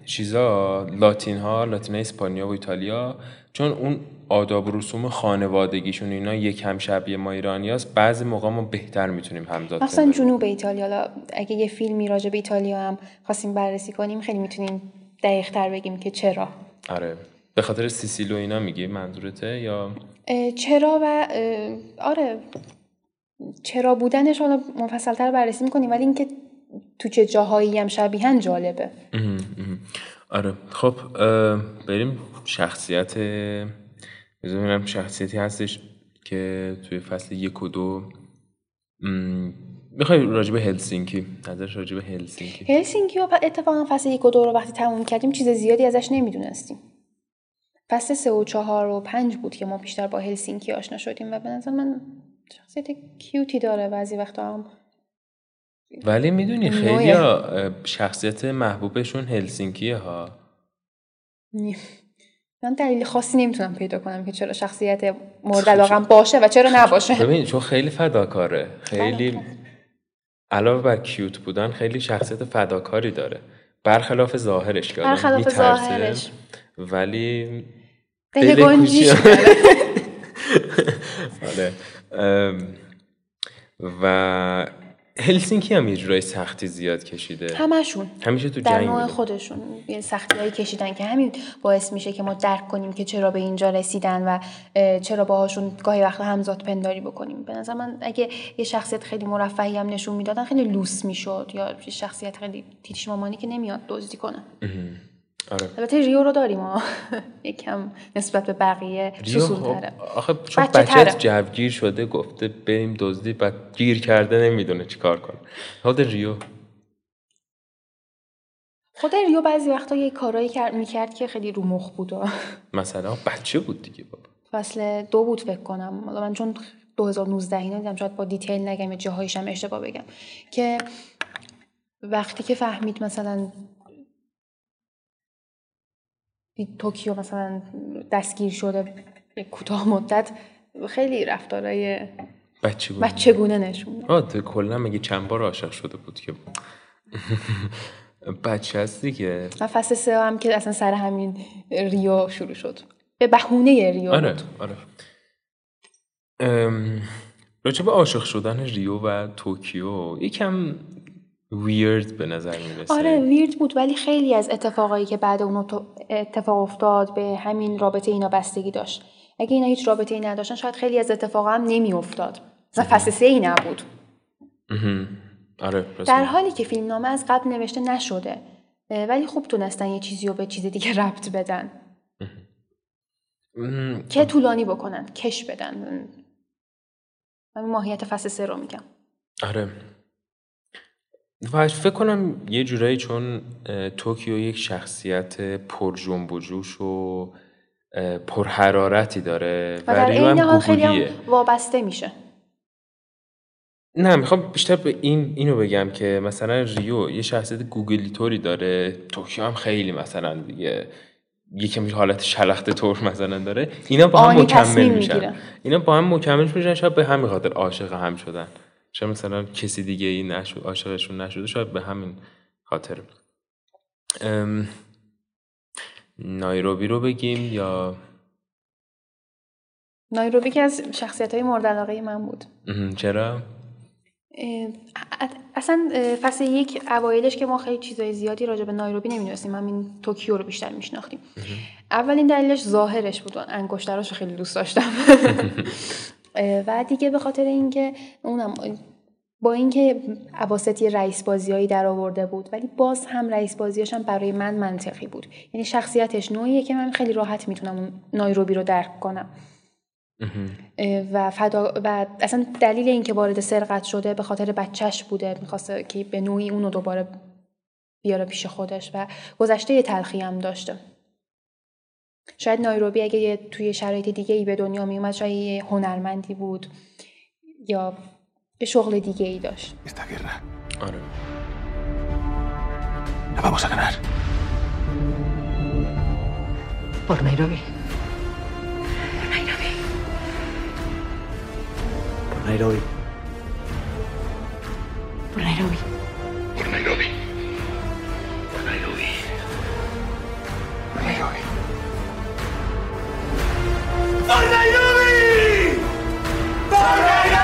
A: چیزا لاتین ها لاتین اسپانیا و ایتالیا چون اون آداب و رسوم خانوادگیشون اینا یک هم شبیه ما ایرانیاست بعضی موقع ما بهتر می‌تونیم همزاد
B: مثلا جنوب ایتالیا اگه یه فیلمی راجع به ایتالیا هم خواستیم بررسی کنیم خیلی می‌تونیم دقیق تر بگیم که چرا.
A: آره. به خاطر سیسیلو اینا میگی منظورته یا؟
B: چرا و آره. چرا بودنش حالا مفصلتر بررسی می‌کنیم ولی اینکه تو چه جاهایی هم شبیهن جالبه.
A: آره. خب بریم شخصیت ببینم شخصیتی هستش که توی فصل یک و دو می‌خوای راجب هلسینکی نظر راجب هلسینکی.
B: هلسینکی و اتفاقا فصل یک و دو رو وقتی تموم کردیم چیز زیادی ازش نمی‌دونستیم. فصل سه و چهار و پنج بود که ما بیشتر با هلسینکی آشنا شدیم و به نظر من شخصیت کیوتی داره بعضی وقتا هم
A: ولی می‌دونی خیلی شخصیت محبوبشون هلسینکیه ها.
B: من دلیل خاصی نمی‌تونم پیدا کنم که چرا شخصیت مورد علاقم باشه و چرا نباشه.
A: ببین چون خیلی فداکاره. خیلی بله. علاوه بر کیوت بودن خیلی شخصیت فداکاری داره. برخلاف ظاهرش که
B: برخلاف ظاهرش.
A: ولی
B: گنجیش
A: آره و هلسینکی هم یه جورای سختی زیاد کشیده؟
B: همشون.
A: همیشه تو
B: در نوع خودشون. یه سختی هایی کشیدن که همین باعث میشه که ما درک کنیم که چرا به اینجا رسیدن و چرا باهاشون گاهی وقتا همزاد پنداری بکنیم. به نظر من اگه یه شخصیت خیلی مرفهی هم نشون می‌دادن خیلی لوس می‌شد یا شخصیت خیلی تیتیش مامانی که نمیاد دزدی کنه.
A: آره.
B: البته ریو رو داریم ها یکم نسبت به بقیه
A: ریو خب آخه چون بچه جوگیر شده گفته بریم دزدی بعد گیر کرده نمی‌دونه چیکار کنه. خود ریو.
B: خود ریو بعضی وقتا یه کارایی کرد می‌کرد که خیلی رو مخ بود
A: مثلا بچه بود دیگه بابا.
B: فصل دو بود فکر کنم. من چون 2019 اینا دیدم شاید با detail نگم جاهایش هم اشتباه بگم. که وقتی که فهمید مثلا توکیو مثلا دستگیر شده کوتاه مدت خیلی رفتارای
A: بچگونه.
B: بچگونه نشون
A: آه کلا میگه چند بار عاشق شده بود که؟ بچه هست دیگه.
B: و فصل سه هم که اصلا سر همین ریو شروع شد. به بهونه ریو
A: آره
B: بود.
A: آره. راجع به عاشق شدن ریو و توکیو یکم ویرد به نظر می‌رسه.
B: آره ویرد بود ولی خیلی از اتفاقایی که بعد اون اتفاق افتاد به همین رابطه اینا بستگی داشت. اگه اینا هیچ رابطه ای نداشتن شاید خیلی از اتفاقا هم نمی افتاد مثلا فصل سه ای نبود.
A: آره
B: در حالی که فیلم نامه از قبل نوشته نشده ولی خوب تونستن یه چیزی رو به چیز دیگه ربط بدن. که طولانی بکنن کش بدن. من ماهیت فصل سه رو میگم.
A: آره. و فکر کنم یه جورایی چون توکیو یک شخصیت پر جنب و جوش و پرحرارتی داره
B: و در این حال خیلی هم وابسته میشه.
A: نه می‌خوام بیشتر به این اینو بگم که مثلا ریو یه شخصیت گوگلی طوری داره توکیو هم خیلی مثلا دیگه یکم حالت شلخته طور مثلا داره. اینا با هم مکمل میشن. اینا با هم مکمل میشن شاید به همین خاطر عاشق هم شدن. شاید مثلا کسی دیگه این نشد عاشقشون نشده شاید به همین خاطر. نایروبی رو بگیم یا؟
B: نایروبی که از شخصیت های مورد علاقه من بود.
A: چرا؟
B: اصلا فصل یک اوایلش که ما خیلی چیزای زیادی راجع به نایروبی نمی‌دونستیم همین توکیو رو بیشتر میشناختیم. اولین دلیلش ظاهرش بود انگشتراش خیلی دوست داشتم. و دیگه به خاطر اینکه اونم با اینکه عواسطی رئیس بازیایی در آورده بود ولی باز هم رئیس بازیاش هم برای من منطقی بود. یعنی شخصیتش نوعیه که من خیلی راحت می‌تونم نایروبی رو درک کنم. و, فدا و اصلا دلیل اینکه وارد سرقت شده به خاطر بچهش بوده می‌خواسته که به نوعی اونو دوباره بیاره پیش خودش و گذشته تلخی هم داشته. شاید نایروبی اگه یه توی شرایط دیگه ای به دنیا می اومد شاید یه هنرمندی بود یا یه شغل دیگه Esta guerra
A: آره
D: la vamos a ganar.
C: Por Por Nairobi.
D: Por Nairobi. Por Nairobi.
C: Por Nairobi.
D: Por Nairobi. Por Nairobi. Por Nairobi.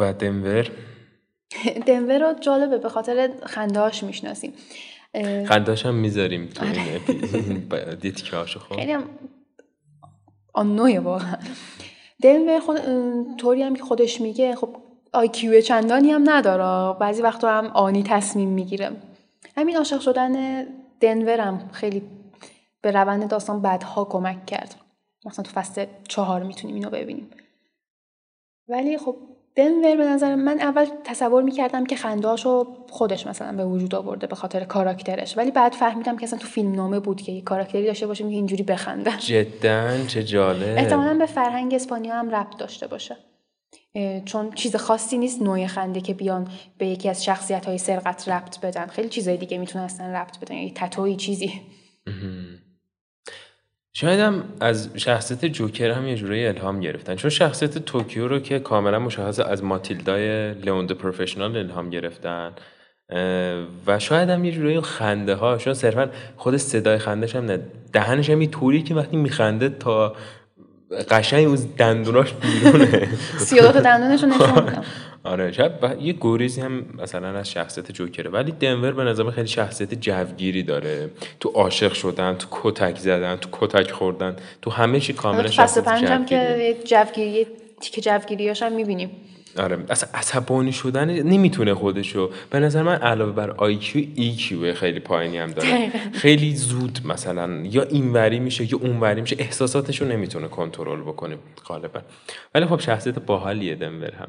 A: و دنور؟
B: دنور رو جالبه به خاطر خندهاش می‌شناسیم.
A: خندهاش هم می‌ذاریم تو این دیتی هاشو خب
B: خیلی هم آنویه واقعا. دنور خود طوری هم که خودش میگه خب آیکیو چندانی هم نداره. بعضی وقتا هم آنی تصمیم می‌گیره. همین عاشق شدن دنور هم خیلی به روند داستان بعدها کمک کرد. مثلا تو فصل چهار می‌تونیم اینو ببینیم. ولی خب دنور به نظر من. اول تصور می‌کردم که خندهاشو خودش مثلا به وجود آورده به خاطر کاراکترش. ولی بعد فهمیدم که اصلا تو فیلم نامه بود که یه کاراکتری داشته باشه که اینجوری بخندن.
A: جدا؟ چه جالب.
B: احتمالا به فرهنگ اسپانیا هم ربط داشته باشه. چون چیز خاصی نیست نوع خنده که بیان به یکی از شخصیت های سرقت ربط بدن. خیلی چیزای دیگه می‌تونستن ربط بدن. یه تتوی چیزی.
A: شاید هم از شخصیت جوکر هم یه جورایی الهام گرفتن. چون شخصیت توکیو رو که کاملا مشخص از ماتیلدای لئوند پروفشنال الهام گرفتن و شاید هم یه جورایی خنده ها چون صرفا خود صدای خندش هم نه دهنش هم طوری که وقتی میخنده تا قشنگ اون دندوناش بیرونه.
B: سی و دو تا دندونش رو نشون
A: آره شاید یه گریزی هم مثلا از شخصیت جوکره ولی دنور به نظر خیلی شخصیت جوگیری داره. تو عاشق شدن تو کتک زدن تو کتک خوردن تو همه چی کاملا
B: شخصیت هم که جوگیری تیک جوگیریاش هم می‌بینیم.
A: آره اصلا عصبانی شدن نمی‌تونه خودشو. به نظر من علاوه بر IQ، IQ خیلی پایینی هم داره. خیلی زود مثلا یا اینوری میشه یا اونوری میشه احساساتشو نمی‌تونه کنترل بکنه غالبا. ولی خب شخصیت باحالیه دنور هم.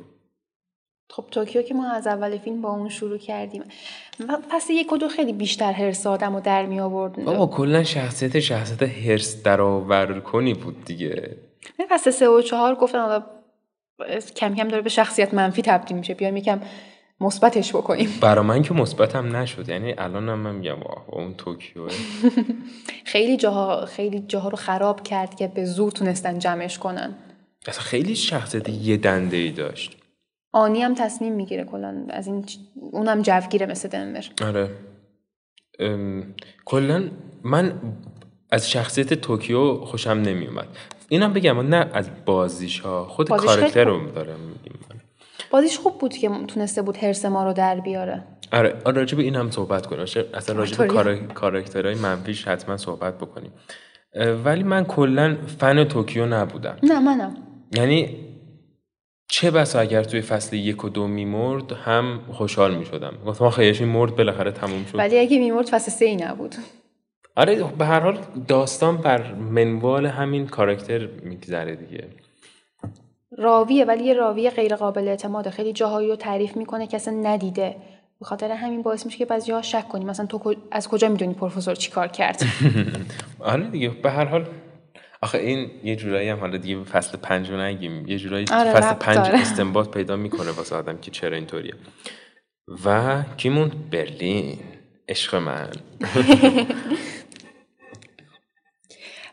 B: خب توکیو که ما از اول فیلم با اون شروع کردیم. پس یک و دو خیلی بیشتر هرس آدم و در می آورد.
A: بابا کلا شخصیت شخصیت هرس در کنی بود دیگه.
B: پس سه و چهار گفتن حالا کم کم داره به شخصیت منفی تبدیل میشه. بیایم یکم مثبتش بکنیم.
A: برا من که مثبتم نشد. یعنی الان هم من میگم اون توکیو
B: خیلی جاها خیلی جاها رو خراب کرد که به زور تونستن جمعش کنن.
A: اصلا خیلی شخصیت یه دنده ای داشت.
B: آنی هم تصمیم می‌گیره کلا از این اونم جوگیره مثل دنور.
A: آره. کلا من از شخصیت توکیو خوشم نمیومد اینم بگم نه از بازیش ها خود کارکتر رو دارم میگیم
B: بازیش خوب بود که تونسته بود هرس ما رو در بیاره.
A: آره, آره، راجب این هم صحبت کنیم. اصلا راجب کار... کاراکترهای منفیش حتما صحبت بکنیم. ولی من کلا فن توکیو نبودم.
B: نه منم.
A: یعنی چه بسا اگر توی فصل یک و دو میمرد هم خوشحال می‌شدم. گفتم خیلی مرد بالاخره تموم شد.
B: ولی اگه میمرد فصل سه ای نبود.
A: آره به هر حال داستان بر منوال همین کاراکتر میگذره دیگه.
B: راویه ولی یه راوی غیر قابل اعتماده. خیلی جاهایی رو تعریف می‌کنه که اصلا ندیده. به خاطر همین باعث میشه که بعضی ها شک کنی مثلا تو از کجا می‌دونی پروفسور چیکار کرد؟
A: آره دیگه. به هر حال آخه این یه جورایی هم حالا دیگه فصل پنج رو نگیم. یه جورایی
B: آره
A: فصل پنج استنباط پیدا می‌کنه واسه آدم که چرا اینطوریه. و کیمون؟ برلین. عشق من.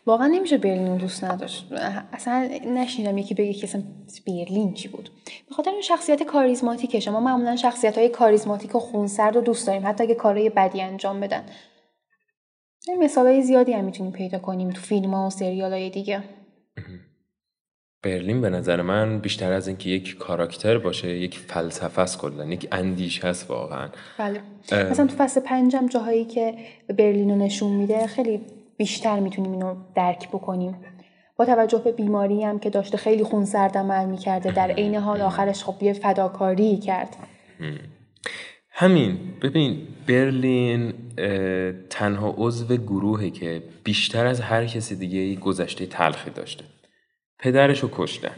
B: واقعا نمیشه برلین رو دوست نداشت. اصلا نشیدم یکی بگه که اصلا برلین چی بود. به خاطر اون شخصیت کاریزماتیکه. ما معمولا شخصیت های کاریزماتیک و خونسرد رو دوست داریم. حتی اگه کارهای بدی انجام بدن. مثال های زیادی هم می‌تونیم پیدا کنیم تو فیلم ها و سریال های دیگه؟
A: برلین به نظر من بیشتر از اینکه یک کاراکتر باشه یک فلسفه است کلا یک اندیش هست واقعا.
B: بله. مثلا تو فصل پنجم جاهایی که برلین رو نشون میده خیلی بیشتر می‌تونیم اینو درک بکنیم. با توجه به بیماری هم که داشته خیلی خون سرد عمل می‌کرده در عین حال آخرش خب یه فداکاری کرد.
A: همین ببین برلین تنها عضو گروهی که بیشتر از هر کسی دیگه گذشته تلخی داشته. پدرشو کشتن.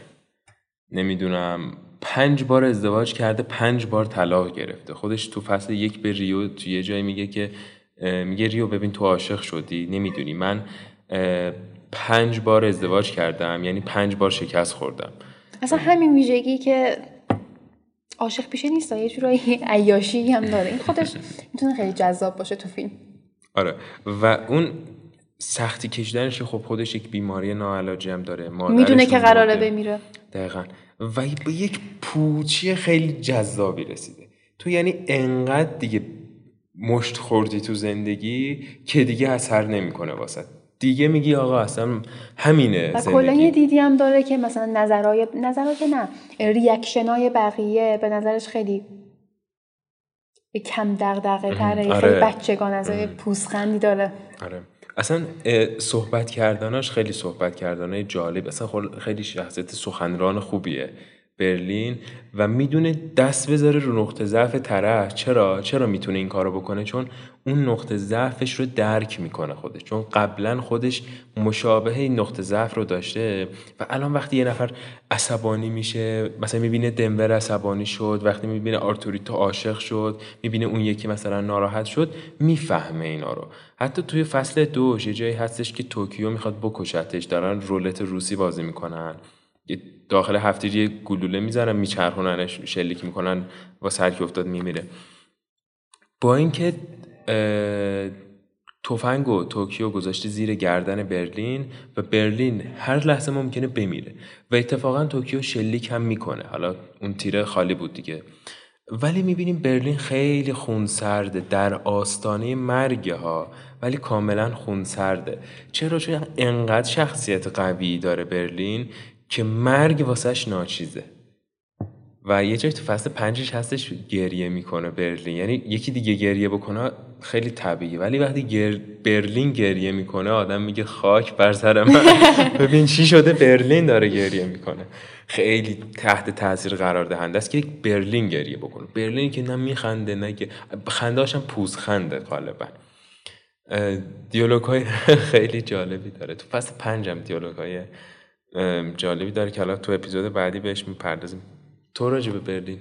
A: نمی‌دونم پنج بار ازدواج کرده پنج بار طلاق گرفته. خودش تو فصل یک به ریو تو یه جایی میگه که میگه ریو ببین تو عاشق شدی نمی‌دونی. من پنج بار ازدواج کردم یعنی پنج بار شکست خوردم.
B: اصلا همین ویژگی که عاشق پیشه نیست یه جورایی عیاشی هم داره. این خودش می‌تونه خیلی جذاب باشه تو فیلم.
A: آره. و اون سختی کشیدنش خب خودش یک بیماری ناعلاجی هم داره
B: می‌دونه که قراره بمیره.
A: دقیقا. و به یک پوچی خیلی جذابی رسیده. تو یعنی انقدر دیگه مشت خوردی تو زندگی که دیگه اثر نمی‌کنه واسه. دیگه میگی آقا اصلا همینه
B: و کلا یه دیدی هم داره که مثلا نظرهای نظرها که نه ریاکشنای بقیه به نظرش خیلی کم دغدغه تره آره. خیلی بچگان از پوزخندی داره.
A: آره. اصلا صحبت کردناش خیلی صحبت کردنای جالب اصلا خیلی شخصیت سخنران خوبیه. برلین و می‌دونه دست بذاره رو نقطه ضعف طرف. چرا؟ چرا می‌تونه این کارو بکنه؟ چون اون نقطه ضعفش رو درک می‌کنه خودش. چون قبلا خودش مشابه این نقطه ضعف رو داشته و الان وقتی یه نفر عصبانی میشه مثلا می‌بینه دنور عصبانی شد وقتی می‌بینه آرتوریتو عاشق شد می‌بینه اون یکی مثلا ناراحت شد می‌فهمه اینا رو. حتی توی فصل دوش یه جایی هستش که توکیو می‌خواد بکشتش. دارن رولت روسی بازی می‌کنن. داخل هفتیری گلوله می‌زنن میچرخوننش شلیک می‌کنن و سرکی افتاد میمیره. با اینکه تفنگ و توکیو گذاشته زیر گردن برلین و برلین هر لحظه ممکنه بمیره و اتفاقا توکیو شلیک هم می‌کنه. حالا اون تیره خالی بود دیگه. ولی می‌بینیم برلین خیلی خونسرده در آستانه مرگه ها ولی کاملا خونسرده. چرا؟ چون انقدر شخصیت قوی داره برلین که مرگ واسهش ناچیزه. و یه جای تو فصل پنجش هستش گریه می‌کنه برلین. یعنی یکی دیگه گریه بکنه خیلی طبیعی ولی وقتی گر... برلین گریه می‌کنه آدم میگه خاک بر سر من. ببین چی شده؟ برلین داره گریه می‌کنه. خیلی تحت تاثیر قرار دهنده است که برلین گریه بکنه. برلین که نه میخنده نه خنده هم پوز خنده غالبا. دیالوگ های خیلی جالبی داره. تو فصل پنجم دیالوگ های جالبی داره که حالا تو اپیزود بعدی بهش می‌پردازیم. تو راجع به برلین.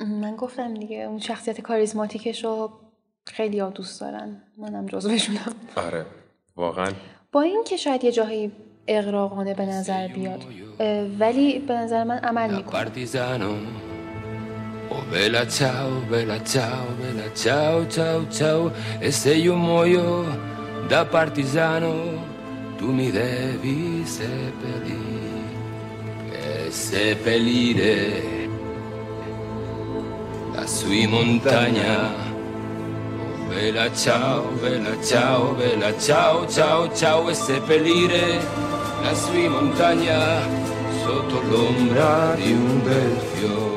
B: من گفتم دیگه اون شخصیت کاریزماتیکش رو خیلی ها دوست دارن. منم جزوشونم
A: آره واقعا.
B: با اینکه شاید یه جاهایی اغراقانه به نظر بیاد ولی به نظر من عمل می‌کنه. Oh bella ciao, bella ciao, bella ciao, ciao, ciao. E se io muoio da partigiano Tu mi devi seppellire E seppellire Lassù in montagna Bella ciao, bella ciao, bella ciao, ciao, ciao e seppellire la sua montagna sotto l'ombra di un bel fiore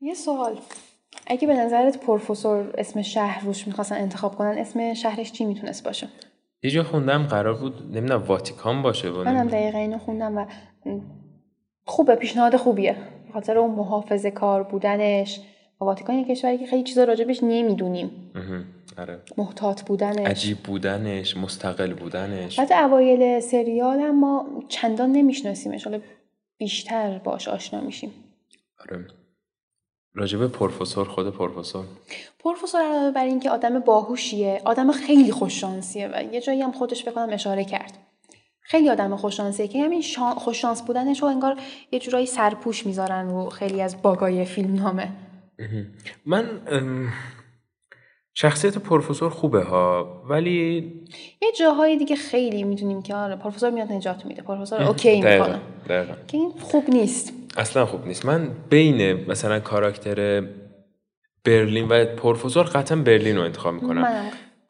B: یه سوال اگه به نظرت پروفسور اسم شهر روش می‌خواستن انتخاب کنن اسم شهرش چی می‌تونست باشه؟
A: یه جا خوندم قرار بود نمی‌دونم واتیکان باشه
B: منم دقیقا اینو خوندم و خوبه پیشنهاد خوبیه. خاطر اون محافظه کار بودنش. واتیکان یه کشوری که خیلی چیزا راجبش نمی‌دونیم.
A: آره.
B: محتاط بودنش.
A: عجیب بودنش مستقل بودنش.
B: بعد اوایل سریال هم ما چندان نمیشناسیمش. حالا بیشتر باش آشنا میشیم.
A: آره. راجب پروفسور خود پروفسور.
B: پروفسور علاوه بر اینکه آدم باهوشیه آدم خیلی خوششانسیه و یه جایی هم خودش بکنم اشاره کرد. خیلی آدم خوششانسیه که همین خوششانس بودنش رو انگار یه جورایی سرپوش می‌ذارن رو خیلی از باگای فیلم نامه.
A: من شخصیت پروفسور خوبه ها ولی
B: یه جاهای دیگه خیلی می‌دونیم که آره پروفسور میاد نجات میده. پروفسور اوکی می‌کنه. که این خوب نیست.
A: اصلا خوب نیست. من بین مثلا کاراکتر برلین و پروفسور قطعا برلین رو انتخاب می‌کنم.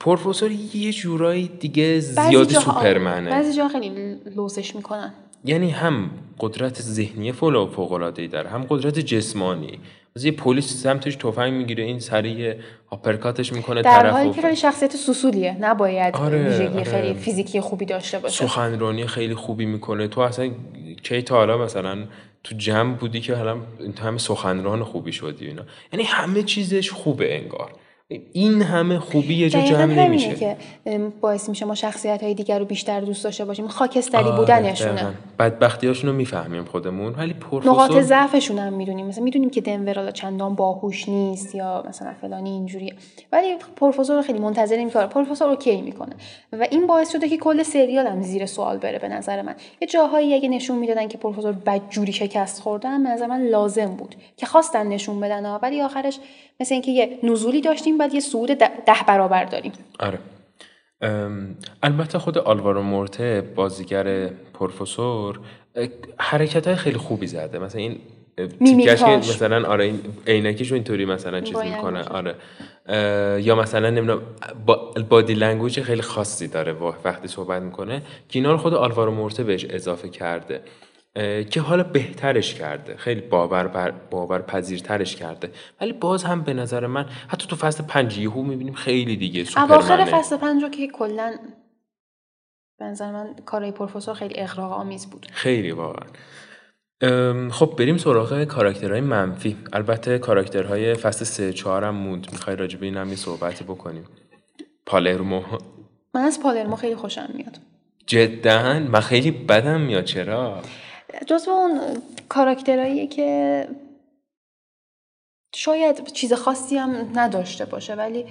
A: پروفسور یه جورایی دیگه زیادی سوپرمنه.
B: بعضی جا خیلی لوسش می‌کنن.
A: یعنی هم قدرت ذهنی فوق العاده داره هم قدرت جسمانی. از یه پلیس سمتش تفنگ می‌گیره این سریع آپرکاتش می‌کنه
B: در حالی که شخصیت سوسولیه نباید آره، ویژگی آره. خیلی فیزیکی خوبی داشته باشه.
A: سخنرانی خیلی خوبی می‌کنه. تو اصلا کی تا حالا مثلا تو جمع بودی که حالا تو همه سخنران خوبی شدی اینا. یعنی همه چیزش خوبه انگار. این همه خوبی یه جا جمع نمیشه.
B: که باعث میشه ما شخصیت های دیگر رو بیشتر دوست داشته باشیم. خاکستری آره بودنشونه.
A: بدبختی هاشون رو می‌فهمیم خودمون ولی پروفسور
B: نقاط ضعفشون هم می‌دونیم. مثلا می‌دونیم که دنور چندان باهوش نیست یا مثلا فلانی اینجوری ولی پروفسور خیلی منتظریم که پروفسور اوکی می‌کنه. و این باعث شده که کل سریال هم زیر سوال بره به نظر من. یه جاهایی اگه نشون می‌دادن که پروفسور بدجوری شکست خوردن به نظر من لازم بود. که خواستن نشون بدن ولی آخرش مثل اینکه یه نزولی داشتیم بعد یه صعود ده برابر داریم.
A: آره. البته خود آلوارو مورته بازیگر پروفسور حرکت های خیلی خوبی زده. مثلا این تیکش که مثلا آره این عینکیشو اینطوری مثلا چیز می‌کنه. آره. یا مثلا نمی‌دونم با body language خیلی خاصی داره وقتی صحبت می‌کنه. که اینا رو خود آلوارو مورته بهش اضافه کرده. که حالا بهترش کرده. خیلی باور باور پذیرترش کرده. ولی باز هم به نظر من حتی تو فصل پنج یهو می‌بینیم خیلی دیگه
B: اواخر فصل پنج رو که کلا به نظر من کارای پروفسور خیلی اغراق آمیز بود.
A: خیلی واقعا. خب بریم سراغ کاراکترهای منفی. البته کاراکترهای فصل سه چهار هم موند. می‌خوای راجبه این هم یه صحبتی بکنیم. پالرمو.
B: من از پالرمو خیلی خوشم میاد.
A: جدا؟ من خیلی بدم میاد. چرا؟
B: جزو اون کاراکترهاییه که شاید چیز خاصی هم نداشته باشه ولی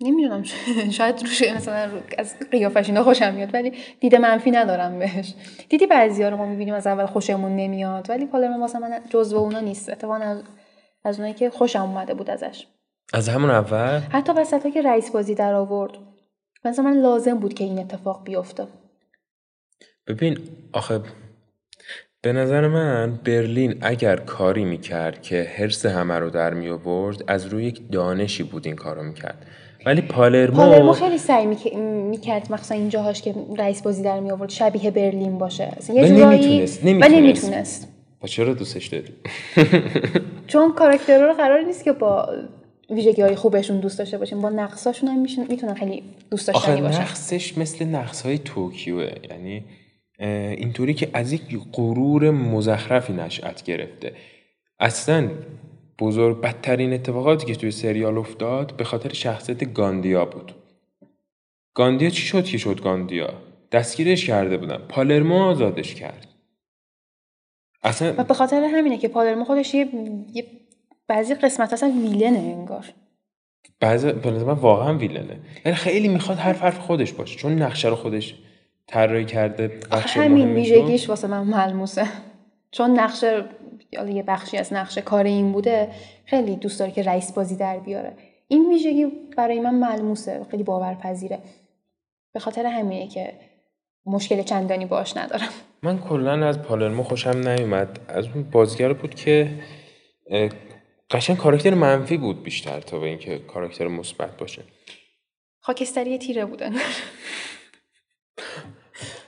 B: نمی‌دونم شاید روش مثلا از قیافش اینا خوشم میاد ولی دیده منفی ندارم بهش. دیدی بعضی رو ما می‌بینیم از اول خوشمون نمیاد ولی پالرمو واسه من جزو اونا نیست اتفاقا از, از اونایی که خوشم اومده بود ازش.
A: از همون اول؟
B: حتی وسط که رئیس بازی در آورد مثلا من لازم بود که این اتفاق بیفته.
A: ببین آخه به نظر من برلین اگر کاری می‌کرد که حرس همه رو در می آورد از روی یک دانشی بود این کارو می‌کرد. ولی پالرمو
B: پالرمو خیلی سعی می‌کرد مخصوصا این جاهاش که رئیس بازی در می آورد شبیه برلین باشه.
A: یه نمی‌تونست
B: نمی‌تونست. نمی‌تونست.
A: چرا دوستش داری؟
B: چون کاراکتر رو قرار نیست که با ویژگی های خوبشون دوست داشته باشیم. با نقصاشون هم می‌تونن خیلی دوست داشتنی باشن.
A: نقصش مثل نقص های توکیوه. یعنی اینطوری که از یک غرور مزخرفی نشأت گرفته. اصلا بزرگ بدترین اتفاقاتی که توی سریال افتاد به خاطر شخصیت گاندیا بود. گاندیا چی شد که شد گاندیا؟ دستگیرش کرده بودن. پالرمو آزادش کرد.
B: اصلا و به خاطر همینه که پالرمو خودش یه, یه بعضی قسمت اصلا ویلنه انگار.
A: بعضی به من واقعا ویلنه. یعنی خیلی می‌خواد هر حرف خودش باشه. چون نقشه رو خودش طراحی کرده
B: بخش همین ویژگیش واسه من ملموسه. چون نقشه یه بخشی از نقشه کار این بوده خیلی دوست داره که رئیس بازی در بیاره. این ویژگی برای من ملموسه خیلی باورپذیره. به خاطر همینه که مشکل چندانی باش ندارم.
A: من کلا از پالرمو خوشم نیومد. از اون بازیگر بود که قشنگ کاراکتر منفی بود بیشتر تا به اینکه کاراکتر مثبت باشه.
B: خاکستری تیره بودن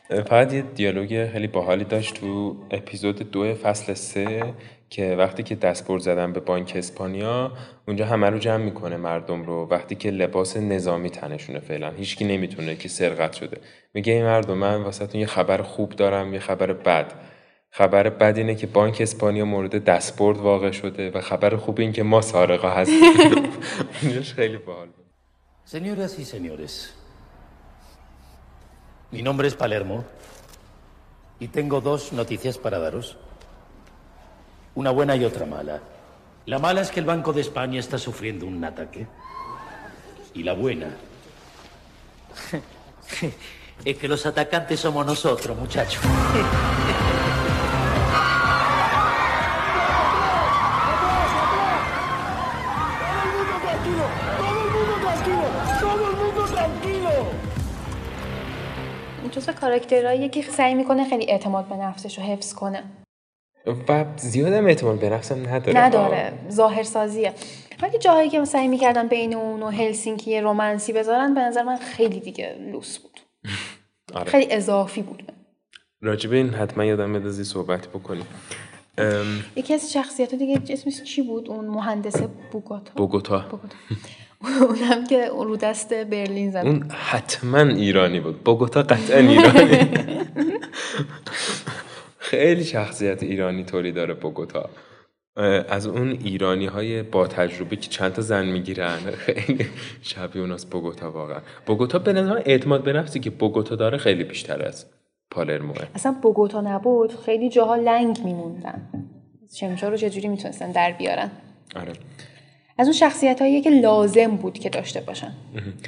A: فقط یه دیالوگ خیلی باحالی داشت تو اپیزود دو فصل سه که وقتی که دستبرد زدن به بانک اسپانیا اونجا همه رو جمع می‌کنه مردم رو. وقتی که لباس نظامی تنشونه فعلا. هیچکی نمی‌تونه که سرقت شده. میگه این مردم من واسهتون یه خبر خوب دارم یه خبر بد. خبر بد اینه که بانک اسپانیا مورد دستبرد واقع شده و خبر خوب این که ما سارقا هستیم. خیلی باحال
F: Señoras y señores, Mi nombre es Palermo y tengo dos noticias para daros. Una buena y otra mala. La mala es que el Banco de España está sufriendo un ataque. Y la buena es que los atacantes somos nosotros, muchachos.
B: جزو کاراکترهایی که سعی می‌کنه خیلی اعتماد به نفسش رو حفظ کنه.
A: و زیادم اعتماد به نفسم نداره.
B: نداره. ظاهر سازیه ولی جاهایی که سعی می‌کردن بین اون و هلسینکی رومنسی بذارن به نظر من خیلی دیگه لوس بود. آره. خیلی اضافی بود.
A: راجبه این حتما یادم میاد صحبت بکنیم
B: یکی از شخصیت دیگه اسمش چی بود؟ اون مهندس بوگوتا
A: بوگوتا,
B: بوگوتا. اونم که رو دست برلین زد.
A: اون حتما ایرانی بود. بوگوتا قطعا ایرانی. خیلی شخصیت ایرانی طوری داره بوگوتا از اون ایرانی های با تجربه که چند تا زن می‌گیرن خیلی شبیه اوناست بوگوتا واقعا. بوگوتا به نظر اعتماد به نفسی که بوگوتا داره خیلی بیشتر از پالرموه.
B: اصلا بوگوتا نبود خیلی جاها لنگ میموندن. شمچا رو چجوری می‌تونستن در بیارن؟
A: آره.
B: از اون شخصیت هایی که لازم بود که داشته باشن.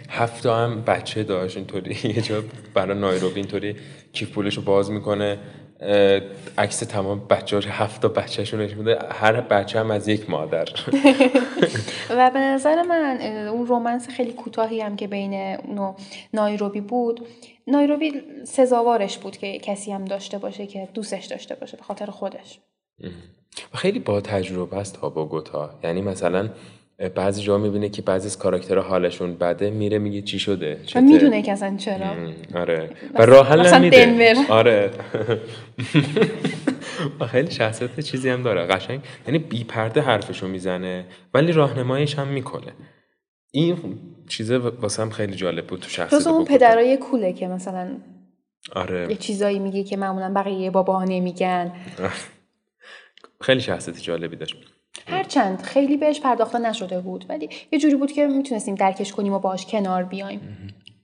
A: هفته هم بچه داشت اینطوری. یه جا برای نایروبی اینطوری کیف پولش رو باز می‌کنه. عکس تمام بچه ها هفت تا بچهشون نشون میده. هر بچه هم از یک مادر.
B: و به نظر من اون رومنس خیلی کوتاهی هم که بین اونو نایروبی بود نایروبی سزاوارش بود که کسی هم داشته باشه که دوستش داشته باشه به خاطر خودش.
A: و خیلی با تجربه است ها بوگوتا یعنی مثلا بعضی جا می‌بینه که بعضی از کاراکترها حالشون بده میره میگه چی شده
B: و می‌دونه که اصلا چرا.
A: آره. و راه حل
B: میده دنور.
A: آره. و خیلی شخصیت چیزی هم داره قشنگ. یعنی بی پرده حرفشو می‌زنه ولی راهنماییش هم می‌کنه. این چیزه واسه هم خیلی جالب بود تو شخصیت
B: اون پدرای کوله که مثلا
A: آره.
B: یه چیزایی میگه که معمولا بقیه باباها نمیگن.
A: خیلی شخصیت جالبی داشت.
B: هرچند خیلی بهش پرداخته نشده بود ولی یه جوری بود که می‌تونستیم درکش کنیم و باش کنار بیایم.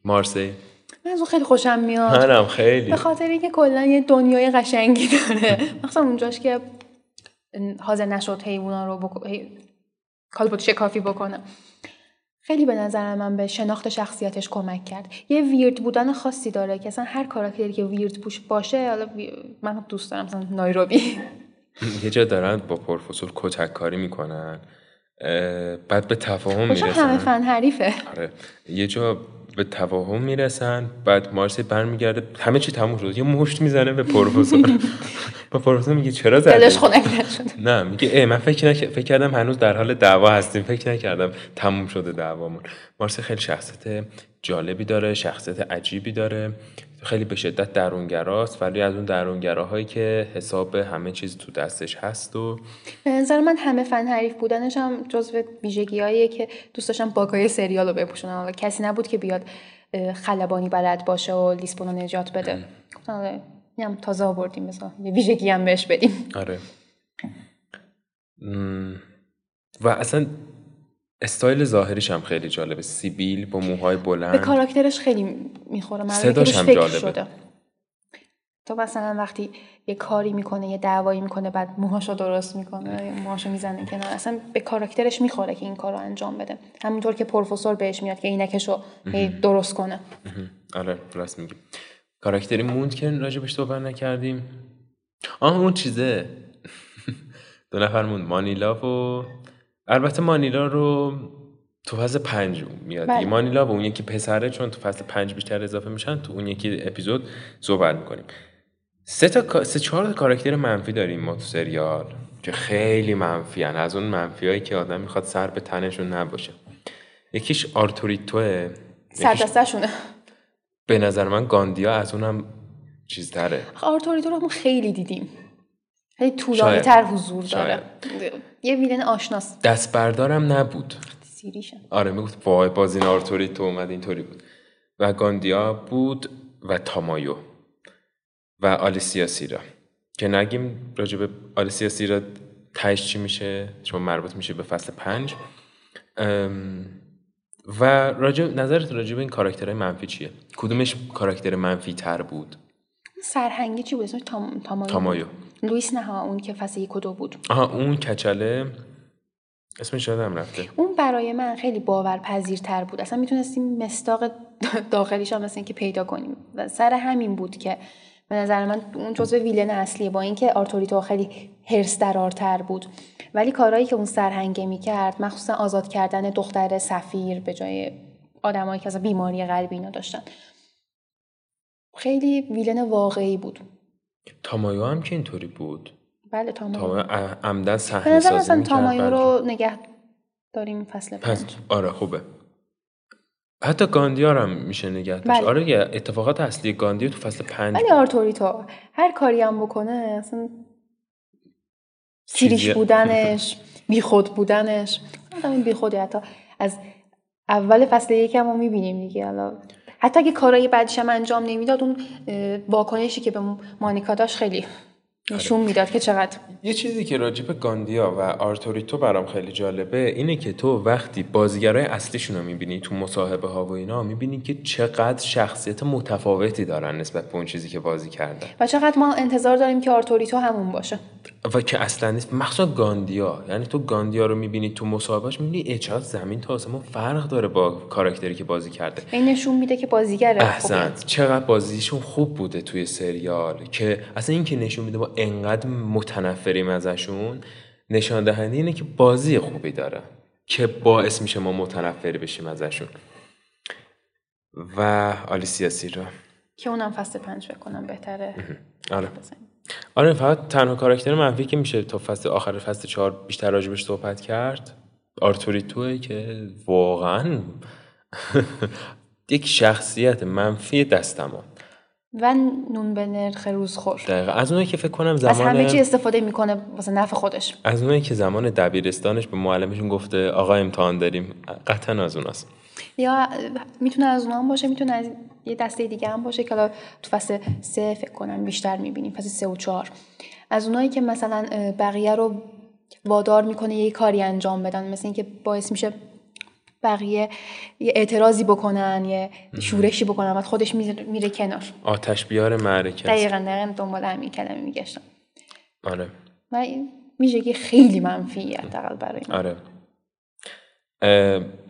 A: مارسی؟
B: من از اون خیلی خوشم میاد.
A: منم خیلی.
B: به خاطر اینکه کلا یه دنیای قشنگی داره. مثلا اونجاش که حاضر نشد حیونا رو بکن کالبوت شکافی بکنه خیلی به نظر من به شناخت شخصیتش کمک کرد. یه ویرد بودن خاصی داره که اصلا هر کاراکتری که ویرد پوش باشه حالا من دوست دارم مثلا نایروبی.
A: یه جا دارن با پروفسور کتک کاری می‌کنن بعد به تفاهم می‌رسن.
B: همه فن حریفه.
A: آره. یه جا به تفاهم می‌رسن بعد مارسی برمیگرده. همه چی تموم شد. یه مشت می‌زنه به پروفسور. با پروفسور میگه چرا زدی؟
B: دلش خنک نشد.
A: نه میگه ای من فکر نک... فکر کردم هنوز در حال دعوا هستیم. فکر نکردم تموم شده دعوامون. مارسی خیلی شخصیت جالبی داره شخصیت عجیبی داره. خیلی به شدت درونگراست ولی از اون درونگراهایی که حساب همه چیز تو دستش هست و
B: به نظر من همه فن حریف بودنش هم جزو ویژگیهاییه که دوست داشتم باگای سریال رو بپوشونم و کسی نبود که بیاد خلبانی بلد باشه و لیسبون رو نجات بده. گفتم آره، هم تازه آوردیم مثلا یه ویژگی هم بهش بدیم.
A: آره. و اصلا استایل ظاهریش هم خیلی جالبه. سیبیل با موهای بلند.
B: به کاراکترش خیلی می‌خوره.
A: صداش هم جالبه.
B: شده. تو مثلا وقتی یه کاری می‌کنه یه دعوایی می‌کنه بعد موهاشو درست می‌کنه موهاشو می‌زنه کنار اصلا به کاراکترش می‌خوره که این کارو انجام بده. همونطور که پروفسور بهش میاد که اینکشو درست کنه.
A: آره راست میگی. کاراکتری موند که راجبش صحبت نکردیم. آه اون چیزه. دو نفر موند. مانیلا و البته مانیلا رو تو فصل پنج میاد. بله. مانیلا و اون یکی پسره چون تو فصل پنج بیشتر اضافه میشن تو اون یکی اپیزود صحبت می‌کنیم. سه تا سه چهار تا کاراکتر منفی داریم ما تو سریال که خیلی منفی هن. از اون منفی هایی که آدم می‌خواد سر به تنشون نباشه. یکیش آرتوریتوه
B: سردستشونه
A: به نظر من گاندیا از اونم چیز داره
B: آرتوریتو رو خیلی دیدیم. خیلی طولانی تر حضور داره. یه villain آشناس.
A: دست بردارم نبود.
B: سیریشن
A: آره می‌گفت وای باز این آرتوریتو اومد اینطوری بود. و گاندیا بود و تامایو و آلیسیا سیرا. که نگیم راجب آلیسیا سیرا تهش چی میشه؟ چون مربوط میشه به فصل پنج. و راجب نظرت راجب این کاراکترهای منفی چیه؟ کدومش کاراکتر منفی تر بود؟
B: سرهنگی چی بود؟ اسمش تام... تامایو,
A: تامایو.
B: لوئیس نه اون که فصل یک و دو بود.
A: آها اون کچله اسمش یادم رفته.
B: اون برای من خیلی باورپذیرتر بود. اصلا می‌تونستیم مصداق داخلیش هم مثل که پیدا کنیم. و سر همین بود که به نظر من اون جزو villain اصلیه. با اینکه آرتوریتو خیلی حرص درارتر بود. ولی کارهایی که اون سرهنگه می‌کرد مخصوصا آزاد کردن دختر سفیر به جای آدمایی که از بیماری قلبی اینا داشتن. خیلی villain واقعی بود.
A: تامایو هم که اینطوری بود؟
B: بله تامایو.
A: تامایو عمدا صحنه سازی
B: مثلا تامایو رو نگه داریم فصل پنج
A: آره خوبه. حتی گاندیار هم میشه نگه داشت. بله. آره یه اتفاقات اصلی گاندی تو فصل پنج
B: ولی آرتوریتو هر کاری هم بکنه اصلا سیریش بودنش بیخود بودنش. آدم بیخودی حتی. از اول فصل یکم رو می‌بینیم دیگه حالا حتی اگه کارهای بعدش هم انجام نمی‌داد اون واکنشی که به مونیکا داشت خیلی نشون می‌داد که چقدر.
A: یه چیزی که راجب گاندیا و آرتوریتو برام خیلی جالبه اینه که تو وقتی بازیگرای اصلیشون رو می‌بینی تو مصاحبه ها و اینا می‌بینی که چقدر شخصیت متفاوتی دارن نسبت به اون چیزی که بازی کردن.
B: و چقدر ما انتظار داریم که آرتوریتو همون باشه.
A: و که اصلا نیست. مخصوصا گاندیا. یعنی تو گاندیا رو می‌بینی تو مصاحبهش می‌بینی چقدر زمین تا آسمون فرق داره با کاراکتری که بازی کرده.
B: این نشون میده که بازیگر
A: احسن. چقدر بازیشون خوب بوده توی سریال که اصلا این که نشون میده ما انقدر متنفریم ازشون نشان دهنده اینه که بازی خوبی داره که باعث میشه ما متنفری بشیم ازشون. و آلیسیا سیرا
B: که اونم فصل پنج بکنم بهتره.
A: آره. آره فقط تنها کاراکتر منفی که میشه تا فصل آخر فصل چهار بیشتر راجبش صحبت کرد آرتوریتوه که واقعا یک شخصیت منفی دستمان
B: و نون به نرخ روزخور
A: دقیقا. از اونایی که فکر کنم زمان
B: از همه چی استفاده می‌کنه واسه نفع خودش.
A: از اونایی که زمان دبیرستانش به معلمشون گفته آقا امتحان داریم. قطعا از اوناست.
B: یا می‌تونه از اونها هم باشه می‌تونه از یه دسته دیگه هم باشه که تو فصل سه فکر کنم بیشتر می‌بینیم فصل سه و چهار. از اونایی که مثلا بقیه رو وادار می‌کنه یه کاری انجام بدن مثل اینکه باعث میشه بقیه یه اعتراضی بکنن یه شورشی بکنن بعد خودش میره کنار.
A: آتش بیار معرکه
B: دقیقا دقیقا دنبال همین کلمه میگشتم.
A: آره.
B: و این ویژگی خیلی منفی حداقل برای من.
A: آره.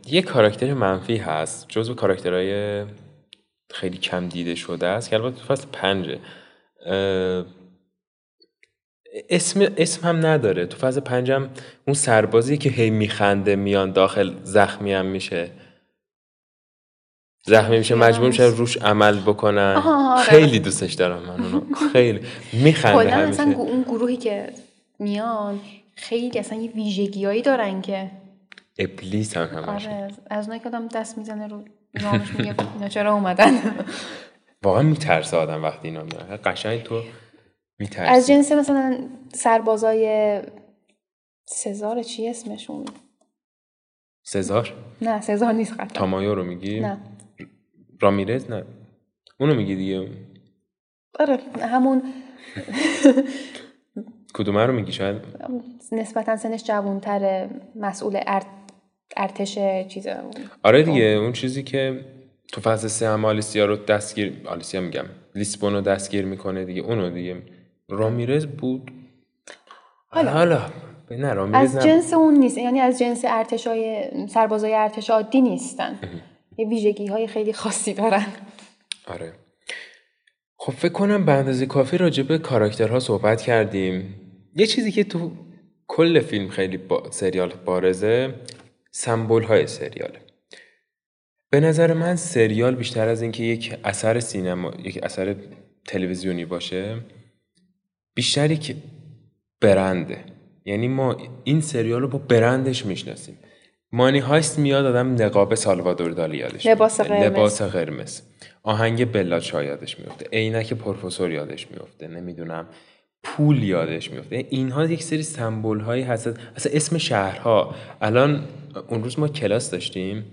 A: یه کاراکتر منفی هست جزو کاراکترهای خیلی کم دیده شده است که البته تو فصل پنجه. اسم اسم هم نداره. تو فاز پنجم اون سربازی که هی میخنده میان داخل زخمی هم میشه. زخمی میشه مجبور میشه روش عمل بکنن.
B: آره.
A: خیلی دوستش دارم من اونو. خیلی. میخنده همیشه.
B: اصلا اون گروهی که میان خیلی اصلا یه ویژگیایی دارن که
A: ابلیس هم همش
B: آره از اونایی که آدم دست می‌زنه رو نامش میگه اینا چرا اومدن
A: واقعا میترسه آدم وقتی اینا میاد قشنگ تو میترسی
B: از جنس مثلا سربازای سزار چی اسمشون
A: سزار
B: نه سزار نیست قطعا
A: تامایو رو میگی
B: نه
A: رامیرز نه اونو میگی دیگه
B: آره همون
A: کدومه رو میگی شاید
B: نسبتا سنش جوانتر مسئول ارت... ارتش چیز
A: آره دیگه اون چیزی که تو فصل سه هم آلیسیا رو دستگیر آلیسیا میگم لیسبون رو دستگیر می‌کنه دیگه اونو دیگه. رامیرز بود.
B: حالا,
A: حالا. نه رامیرز
B: از جنس اون نیست یعنی از جنس ارتشای سربازای ارتش عادی نیستن. یه ویژگی های خیلی خاصی دارن.
A: آره. خب فکر کنم به اندازه کافی راجع به کاراکترها صحبت کردیم. یه چیزی که تو کل فیلم خیلی با... سریال بارزه سمبول های سریاله. به نظر من سریال بیشتر از اینکه یک اثر سینما یک اثر تلویزیونی باشه بیشتر یک برنده. یعنی ما این سریال رو با برندش می‌شناسیم. مانی هایست میاد آدم نقاب سالوادور دالی یادش
B: لباس
A: میفته.
B: قرمز.
A: لباس قرمز. آهنگ بلاچا یادش میفته عینک پروفسور یادش میفته نمی‌دونم. پول یادش میفته اینها یک سری سمبل هایی هست اصلا اسم شهرها. الان اون روز ما کلاس داشتیم.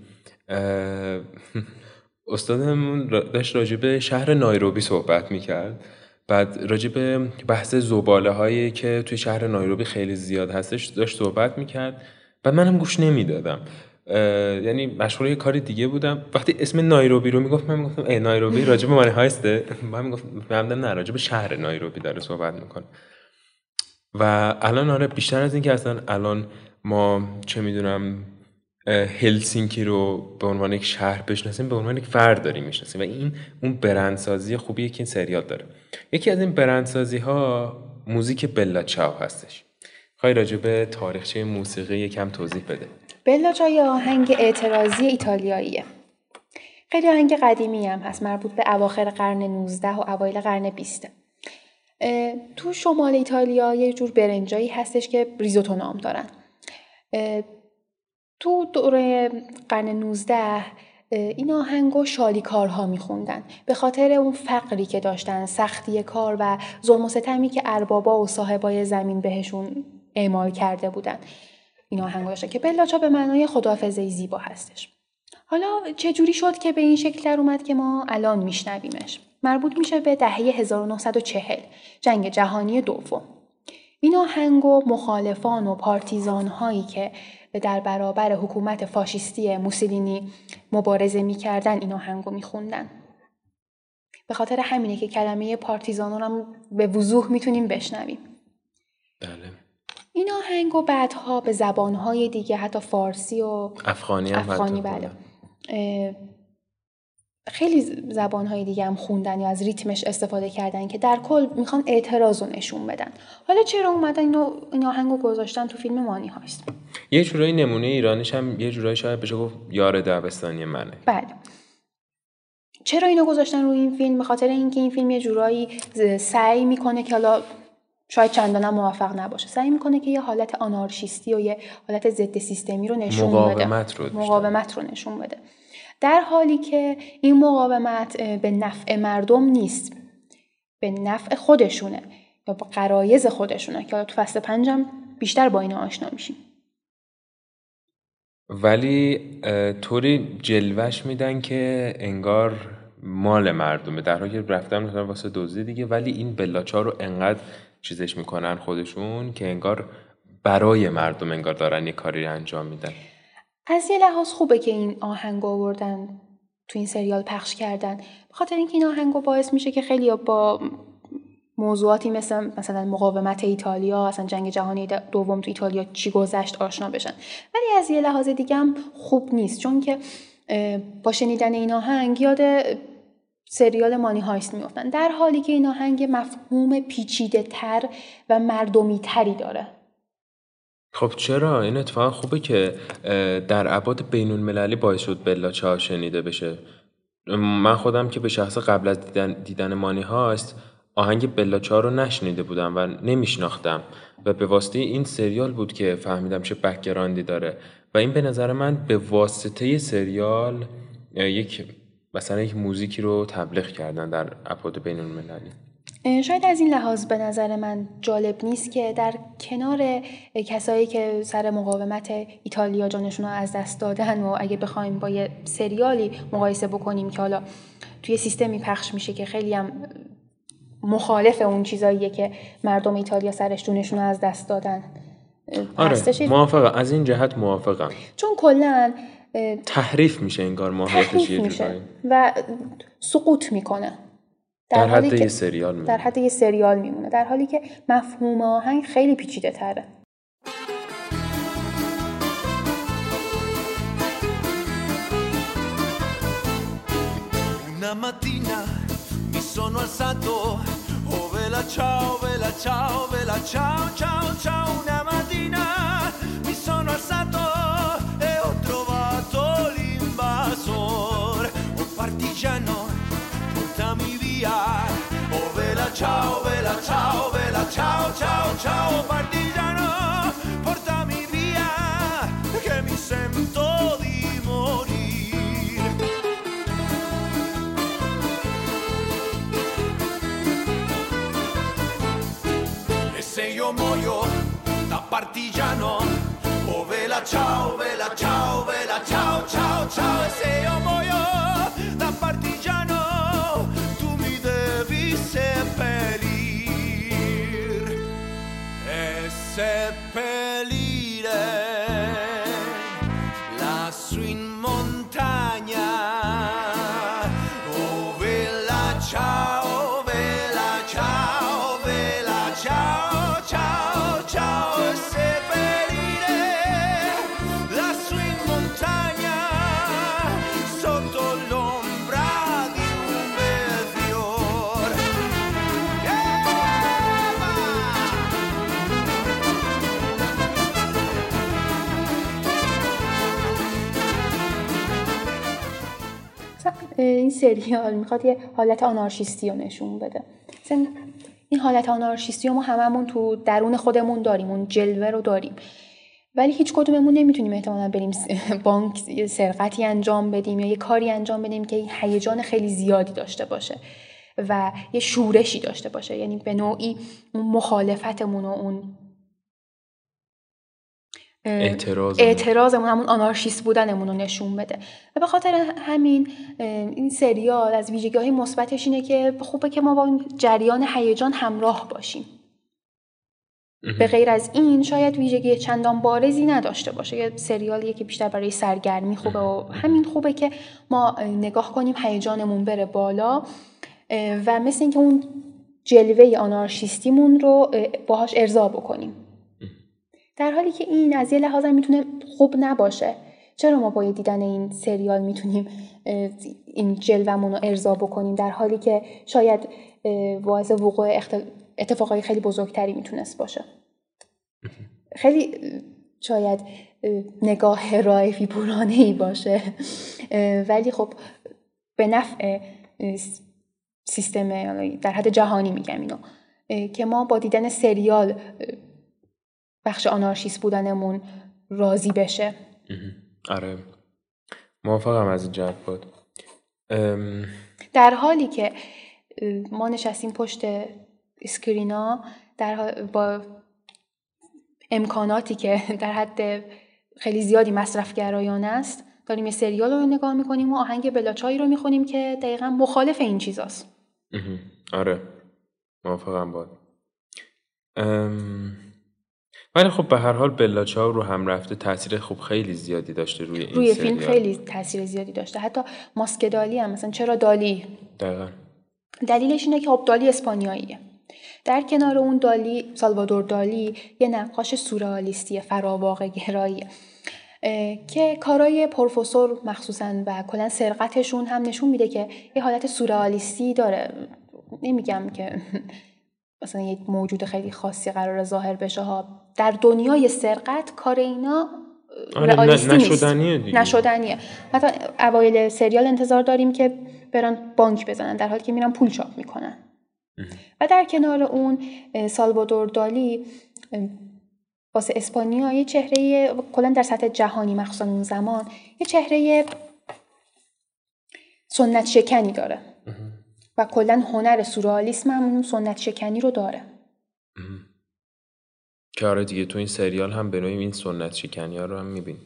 A: استادمون داشت راجع به شهر نایروبی صحبت می‌کرد. بعد راجع به بحث زباله هایی که توی شهر نایروبی خیلی زیاد هستش داشت صحبت می‌کرد. بعد منم گوش نمی‌دادم. یعنی مشغول یه کاری دیگه بودم. وقتی اسم نایروبی رو می‌گفت من می‌گفتم ای نایروبی راجع به مانی هایسته؟ من می‌گفتم من نه راجع به شهر نایروبی داره صحبت می‌کنه. و الان آره بیشتر از اینکه اصلا الان ما چه می‌دونم هلسینکی رو به عنوان یک شهر بشناسیم به عنوان یک فرد داریم می‌شناسیم. و این اون برندسازی خوبیه که این سریال داره. یکی از این برندسازی ها موزیک بلا چاو هستش. خواهی راجع به تاریخچه موسیقی یکم توضیح بده.
B: بلا چای آهنگ اعتراضی ایتالیاییه. خیلی آهنگ قدیمی هم هست مربوط به اواخر قرن 19 و اوایل قرن 20 اه، تو شمال ایتالیا یه جور برنجایی هستش که ریزوتو نام دارن. تو دوره قرن 19 اه، این آهنگو شالیکارها میخوندن. به خاطر اون فقری که داشتن سختی کار و ظلم و ستمی که اربابا و صاحبای زمین بهشون اعمال کرده بودن. این آهنگ داشتن که بلاچا به معنای خداحافظه زیبا هستش. حالا چجوری شد که به این شکل در اومد که ما الان میشنویمش؟ مربوط میشه به دهه 1940 جنگ جهانی دوم. این آهنگ و مخالفان و پارتیزان هایی که در برابر حکومت فاشیستی موسولینی مبارزه می‌کردن این آهنگ رو به خاطر همینه که کلمه پارتیزان هم به وضوح می‌تونیم بشنویم.
A: بله.
B: این آهنگ و بعدها به زبانهای دیگه حتی فارسی و
A: افغانی هم
B: افغانی بله. خیلی زبانهای دیگه هم خوندن یا از ریتمش استفاده کردن که در کل می‌خوان اعتراض رو نشون بدن. حالا چرا اومدن اینو این آهنگ رو گذاشتن تو فیلم مانی هاست
A: یه جورایی نمونه ایرانیش هم یه جورایی شاید بشه گفت یار دبستانی منه.
B: بله. چرا اینو گذاشتن روی این فیلم؟ به خاطر اینکه این فیلم یه جورایی سعی می‌کنه که حالا شاید چندان موفق نباشه. سعی می‌کنه که یه حالت آنارشیستی و یه حالت ضد سیستمی رو نشون بده.
A: مقاومت رو بیشتر.
B: مقاومت رو نشون بده. در حالی که این مقاومت به نفع مردم نیست به نفع خودشونه یا با قرایز خودشونه که تو فصل پنجم بیشتر با اینا آشنا میشیم.
A: ولی طوری جلوش میدن که انگار مال مردمه. در حالی که رفتن مثلا واسه دزدی دیگه ولی این بلاچا رو انقدر چیزش می‌کنن خودشون که انگار برای مردم انگار دارن یه کاری انجام میدن.
B: از یه لحاظ خوبه که این آهنگ آوردن تو این سریال پخش کردن. به خاطر اینکه این آهنگو باعث میشه که خیلی با موضوعاتی مثل مثلا مقاومت ایتالیا اصلا جنگ جهانی دوم تو ایتالیا چی گذشت آشنا بشن. ولی از یه لحاظ دیگه هم خوب نیست چون که با شنیدن این آهنگ یاد سریال مانی هایست میفتن در حالی که این آهنگ مفهوم پیچیده تر و مردمی تری داره.
A: خب چرا؟ این اتفاقا خوبه که در ابعاد بین المللی باعث شد بلاچا شنیده بشه. من خودم که به شخص قبل از دیدن, دیدن مانی هاست آهنگ بلاچا رو نشنیده بودم و نمیشناختم. و به واسطه این سریال بود که فهمیدم چه بکگراندی داره. و این به نظر من به واسطه سریال یک مثلا یک موزیکی رو تبلیغ کردن در ابعاد بین المللی
B: شاید از این لحاظ به نظر من جالب نیست که در کنار کسایی که سر مقاومت ایتالیا جانشون رو از دست دادن و اگه بخوایم با یه سریالی مقایسه بکنیم که حالا توی سیستمی پخش میشه که خیلی هم مخالف اون چیزاییه که مردم ایتالیا سرش جونشون رو از دست دادن.
A: آره موافقم. از این جهت موافقم.
B: چون کلا
A: تحریف میشه انگار ماهیتش یه
B: میشه
A: جورایی.
B: و سقوط می‌کنه.
A: در
B: حالی
A: حد یه سریال میمونه.
B: در حد یه سریال میمونه. در حالی که مفهوم آهنگ خیلی پیچیده تره.
G: Una mattina mi sono alzato, oh vela ciao, vela ciao, vela ciao, ciao, ciao. Una mattina mi ciao, vela ciao, ciao, ciao. Partigiano, portami via, che mi sento di morire. E se io muoio da partigiano, oh vela ciao, vela ciao, vela ciao, ciao, ciao. E se io muoio da partigiano, tu mi devi seppellir
B: said سریال می‌خواد یه حالت آنارشیستی رو نشون بده. این حالت آنارشیستی رو ما هممون تو درون خودمون داریم اون جلوه رو داریم. ولی هیچ کدوممون نمی‌تونیم احتمالا بریم بانک سرقتی انجام بدیم یا یه کاری انجام بدیم که هیجان خیلی زیادی داشته باشه و یه شورشی داشته باشه. یعنی به نوعی مخالفتمون و اون
A: اعتراض
B: اعتراضمون همون آنارشیست بودنمون رو نشون بده. و به خاطر همین این سریال از ویژگی های مثبتش اینه که خوبه که ما با این جریان هیجان همراه باشیم. به غیر از این شاید ویژگی چندان بارزی نداشته باشه. یه سریالیه که بیشتر برای سرگرمی خوبه و همین خوبه که ما نگاه کنیم هیجانمون بره بالا و مثل اینکه اون جلوه آنارشیستیمون رو باهاش ارضا بکنیم. در حالی که این از یه لحاظ می‌تونه خوب نباشه. چرا ما با دیدن این سریال می‌تونیم این جلومون رو ارضا بکنیم؟ در حالی که شاید باعث وقوع اتفاقای خیلی بزرگتری می‌تونست باشه. خیلی شاید نگاه رایفی پورانه ای باشه ولی خب به نفع سیستم در حد جهانی میگم اینو که ما با دیدن سریال بخش آنارشیست بودنمون راضی بشه.
A: آره. موافقم از این جهت بود.
B: در حالی که ما نشستیم پشت اسکرینا در با امکاناتی که در حد خیلی زیادی مصرف گرایانه است داریم یه سریال رو نگاه می‌کنیم و آهنگ بلاچایی رو می‌خونیم که دقیقا مخالف این چیزاست.
A: آره. موافقم بود ولی خب به هر حال بلاچا رو هم رفته تاثیر خوب خیلی زیادی داشته روی این
B: روی فیلم خیلی تاثیر زیادی داشته. حتی ماسک دالی هم مثلا چرا دالی؟
A: دقیقا.
B: دلیلش اینه که خب دالی اسپانیاییه. در کنار اون دالی سالوادور دالی یه نقاش سورئالیستی فراواقع گراییه. که کارای پروفسور مخصوصا و کلا سرقتشون هم نشون میده که یه حالت سورئالیستی داره. نمیگم که مثلا یک موجود خیلی خاصی قرار ظاهر بشه ها. در دنیای سرقت کار اینا
A: آره نشدنیه دیگه.
B: نشدنیه. مثلا اوایل سریال انتظار داریم که برن بانک بزنن در حالی که میرن پول چاپ می‌کنن. و در کنار اون سالوادور دالی واسه اسپانیا یه چهره کلا در سطح جهانی مخصوصا اون زمان یه چهره سنت شکنی داره. و کلا هنر سورالیسم هم اون سنت شکنی رو داره.
A: که آره دیگه تو این سریال هم به این سنت شکنی ها رو هم میبین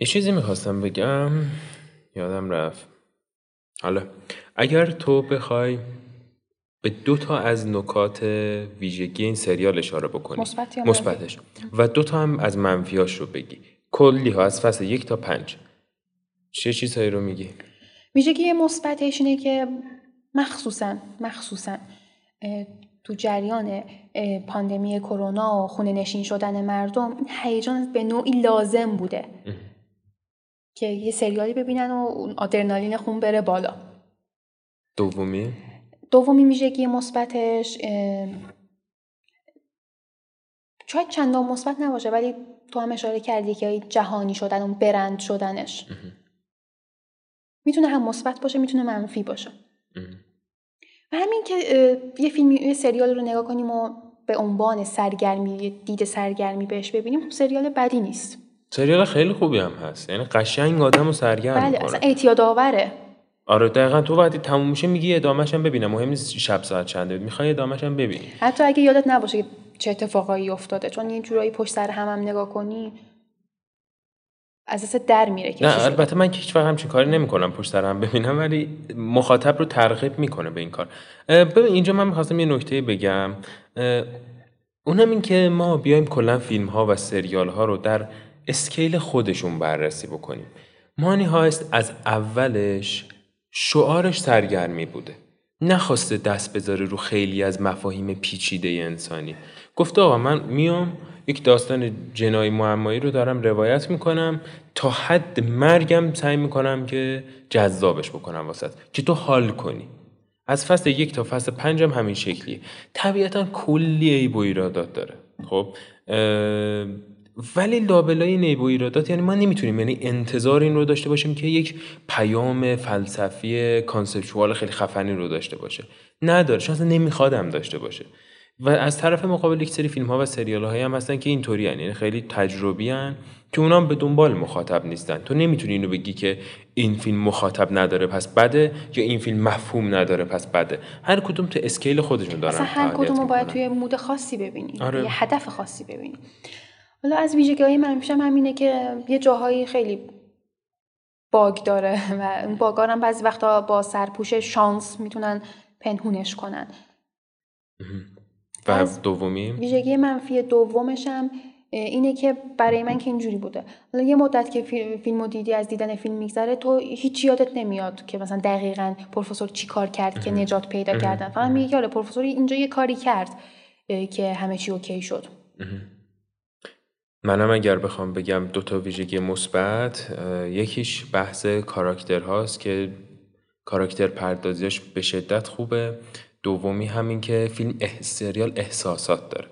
A: یه چیزی می‌خواستم بگم یادم رفت. حالا اگر تو بخوای به دو تا از نکات ویژگی این سریال اشاره بکنی. مثبتش. و دو تا هم از منفیاش رو بگی. کلی ها از فصل یک تا پنج. چه چیزهایی رو میگی؟
B: ویژگی مثبتش اینه که مخصوصا مخصوصا تو جریان پاندمی کرونا و خونه نشین شدن مردم این هیجان به نوعی لازم بوده. که یه سریالی ببینن و اون آدرنالین خون بره بالا.
A: دومی؟
B: دومی ویژگی مثبتش شاید چندان مثبت نباشه ولی تو هم اشاره کردی که جهانی شدن اون برند شدنش. می‌تونه هم مثبت باشه می‌تونه منفی باشه. و همین که یه فیلم یه سریال رو نگاه کنیم و به عنوان سرگرمی دید سرگرمی بهش ببینیم خب سریال بدی نیست.
A: سریال خیلی خوبی هم هست. یعنی قشنگ آدم رو سرگرم
B: بله اصلا اعتیاد آوره.
A: آره دقیقا تو وقتی تموم میشه میگی ادامهش هم ببینم. مهم نیست شب ساعت چنده می‌خوای ادامهش هم ببینی.
B: حتی اگه یادت نباشه چه اتفاقایی افتاده چون یه جورایی پشت سر هم, هم نگاه کنی از دست در میره
A: نه البته من که هیچ وقت همچین کاری نمی‌کنم پشت سر هم ببینم ولی مخاطب رو ترغیب می‌کنه به این کار. ببین اینجا من می‌خواستم یه نکته بگم. اونم این که ما بیایم کلا فیلم ها و سریال ها رو در اسکیل خودشون بررسی بکنیم. مانی هایست از اولش شعارش سرگرمی بوده. نخواسته دست بذاره رو خیلی از مفاهیم پیچیده انسانی. گفته آقا من میام یک داستان جنایی معمایی رو دارم روایت می‌کنم. تا حد مرگم سعی می‌کنم که جذابش بکنم واسط که تو حال کنی. از فصل یک تا فصل پنجم همین شکلیه. طبیعتا کلی عیب و ایرادات داره. خب ولی لابلای عیب و ایرادات یعنی ما نمی‌تونیم یعنی انتظار این رو داشته باشیم که یک پیام فلسفی conceptual خیلی خفنی رو داشته باشه. نداره چون نمیخوادم داشته باشه. و از طرف مقابل یک سری فیلم ها و سریال هایی هم هستن که اینطوری یعنی خیلی تجربی هن که اونا به دنبال مخاطب نیستن. تو نمی‌تونی اینو بگی که این فیلم مخاطب نداره پس بده یا این فیلم مفهوم نداره پس بده. هر کدوم تو scale خودشون دارن
B: هر کدوم باید توی مود خاصی ببینی. آره. یه هدف خاصی ببینی. حالا از ویژگی های منفیشم همینه که یه جاهایی خیلی باگ داره و اون باگا هم بعضی وقتا با سرپوش شانس می‌تونن پنهونش کنن.
A: و دومی؟
B: ویژگی منفی دومشم اینه که برای من که اینجوری بوده. حالا یه مدت که فیلم فیلمو دیدی از دیدن فیلم میگذره تو هیچ یادت نمیاد که مثلا دقیقا پروفسور چی کار کرد که نجات پیدا کردن. فقط میگه که آره پروفسور اینجا یه کاری کرد که همه چی اوکی شد.
A: منم اگر بخوام بگم دو تا ویژگی مثبت یکیش بحث کاراکتر هاست که کاراکتر پردازیش به شدت خوبه. دومی همین که فیلم اح... سریال احساسات داره.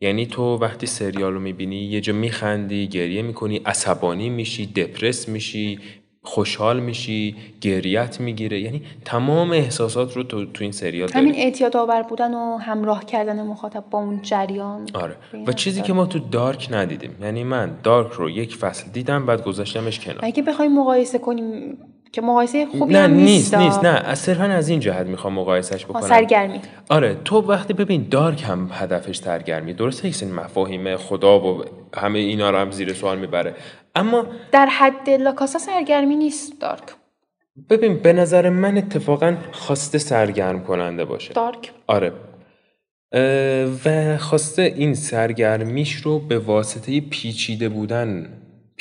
A: یعنی تو وقتی سریال رو می‌بینی یه جا میخندی گریه می‌کنی عصبانی میشی دپرس میشی خوشحال میشی گریت می‌گیره. یعنی تمام احساسات رو تو, تو این سریال داری.
B: همین اعتیاد آور بودن و همراه کردن مخاطب با اون جریان.
A: آره. و چیزی
B: حد
A: که ما تو دارک ندیدیم. یعنی من دارک رو یک فصل دیدم بعد گذاشتمش کنار.
B: اگه بخوایم مقایسه کنیم که مقایسه خوبی
A: نه
B: هم
A: نیست
B: نیست
A: نه. از صرفا از این جهت می‌خوام مقایسش بکنم.
B: سرگرمی.
A: آره تو وقتی ببین دارک هم هدفش سرگرمی. درسته یک سری مفاهیم خدا و همه اینا رو هم زیر سوال می‌بره. اما
B: در حد لاکاسا سرگرمی نیست دارک.
A: ببین به نظر من اتفاقا خواسته سرگرم کننده باشه.
B: دارک.
A: آره. و خواسته این سرگرمیش رو به واسطه پیچیده بودن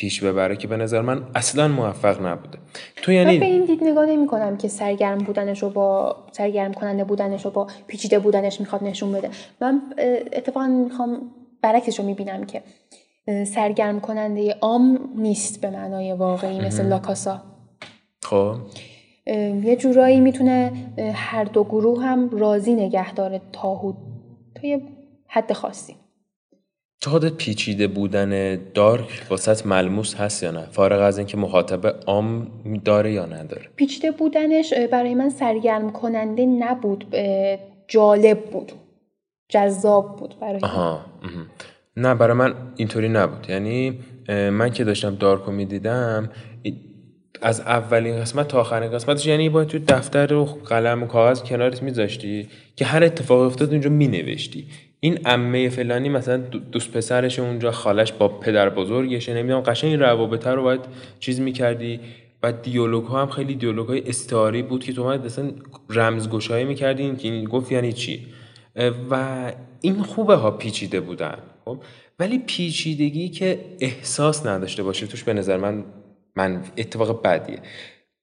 A: پیش ببره که به نظر من اصلا موفق نبوده. تو
B: من به
A: یعنی
B: این دید نگاه نمی کنم که سرگرم بودنش رو با سرگرم کننده بودنش رو با پیچیده بودنش می‌خواد نشون بده. من اتفاقا می‌خوام برعکسش رو می‌بینم که سرگرم کننده عام نیست به معنای واقعی مثل لاکاسا.
A: خب.
B: یه جورایی می‌تونه هر دو گروه هم راضی نگه داره تا حد تا یه حد خاصی.
A: خودت پیچیده بودن دارک واسط ملموس هست یا نه؟ فارغ از اینکه مخاطب عام داره یا نداره.
B: پیچیده بودنش برای من سرگرم کننده نبود جالب بود. جذاب بود برای.
A: آها. نه برای من اینطوری نبود. یعنی من که داشتم دارکو می‌دیدم از اولین قسمت تا آخرین قسمتش یعنی باید تو دفتر و قلم و کاغذ کنارت میذاشتی که هر اتفاق افتاد اونجا مینوشتی. این عمه فلانی مثلا دو- دوست پسرش اونجا خالش با پدر بزرگشه نمی‌دونم قشنگ این روابط رو باید چیز می‌کردی. و دیالوگ ها هم خیلی دیالوگ های استعاری بود که تو باید اصلا رمزگشایی می‌کردین که این گفت یعنی چی. و این خوبه ها پیچیده بودن خب؟ ولی پیچیدگی که احساس نداشته باشه توش به نظر من من اتفاق بدیه.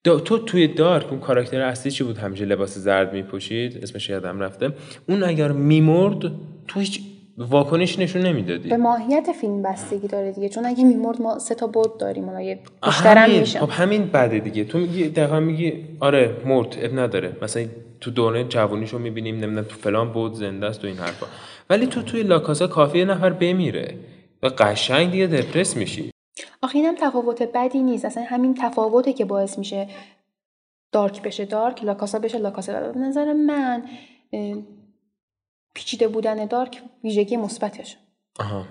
A: دا تو توی دارک اون کاراکتر اصلی چی بود؟ همیشه لباس زرد میپوشید؟ اسمش یادم رفته. اون اگر میمرد تو هیچ واکنش نشون نمی‌دادی.
B: به ماهیت فیلم بستگی داره دیگه. چون اگه میمرد ما سه تا بود داریم حالا یه بیشترم میشه
A: خب همین بده دیگه. تو میگی دقیقا میگی آره مرد اب نداره. مثلا تو دوره جوانیشو می‌بینیم نمی‌دونم تو فلان بود زنده است و این حرفا. ولی تو توی لاکاسا کافی یه نفر بمیره. و قشنگ دیگه دپرس میشی.
B: آخه اینم تفاوت بدی نیست. اصلا همین تفاوته که باعث میشه دارک بشه دارک لاکاسا بشه لاکاسا. به نظر من پیچیده بودن دارک ویژگی مثبتش.
A: آها.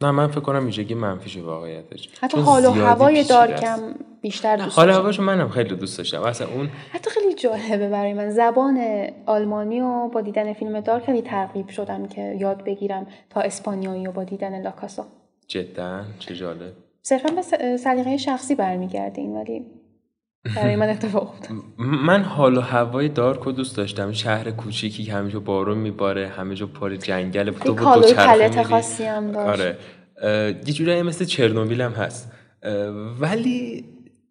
A: نه من فکر کنم ویژگی منفیشه واقعیتش.
B: حتی حال و هوای دارکم. بیشتر دوست
A: حال. هواشو منم خیلی دوست داشتم. اصلا اون
B: حتی خیلی جالبه برای من. زبان آلمانی و با دیدن فیلم دارک خیلی ترغیب شدم که یاد بگیرم تا اسپانیایی و با دیدن لاکاسا.
A: جدا چه جالب.
B: صرفا به سلیقه شخصی برمیگرده این ولی برای من اتفاق افتاد.
A: من حال و هوای دارک رو دوست داشتم. شهر کوچیکی که همه جا بارون میباره همه جا پر جنگل تو دوچرخه
B: پلت. خاصی هم داشت.
A: آره. یه جورایی مثل چرنوبیل هم هست. ولی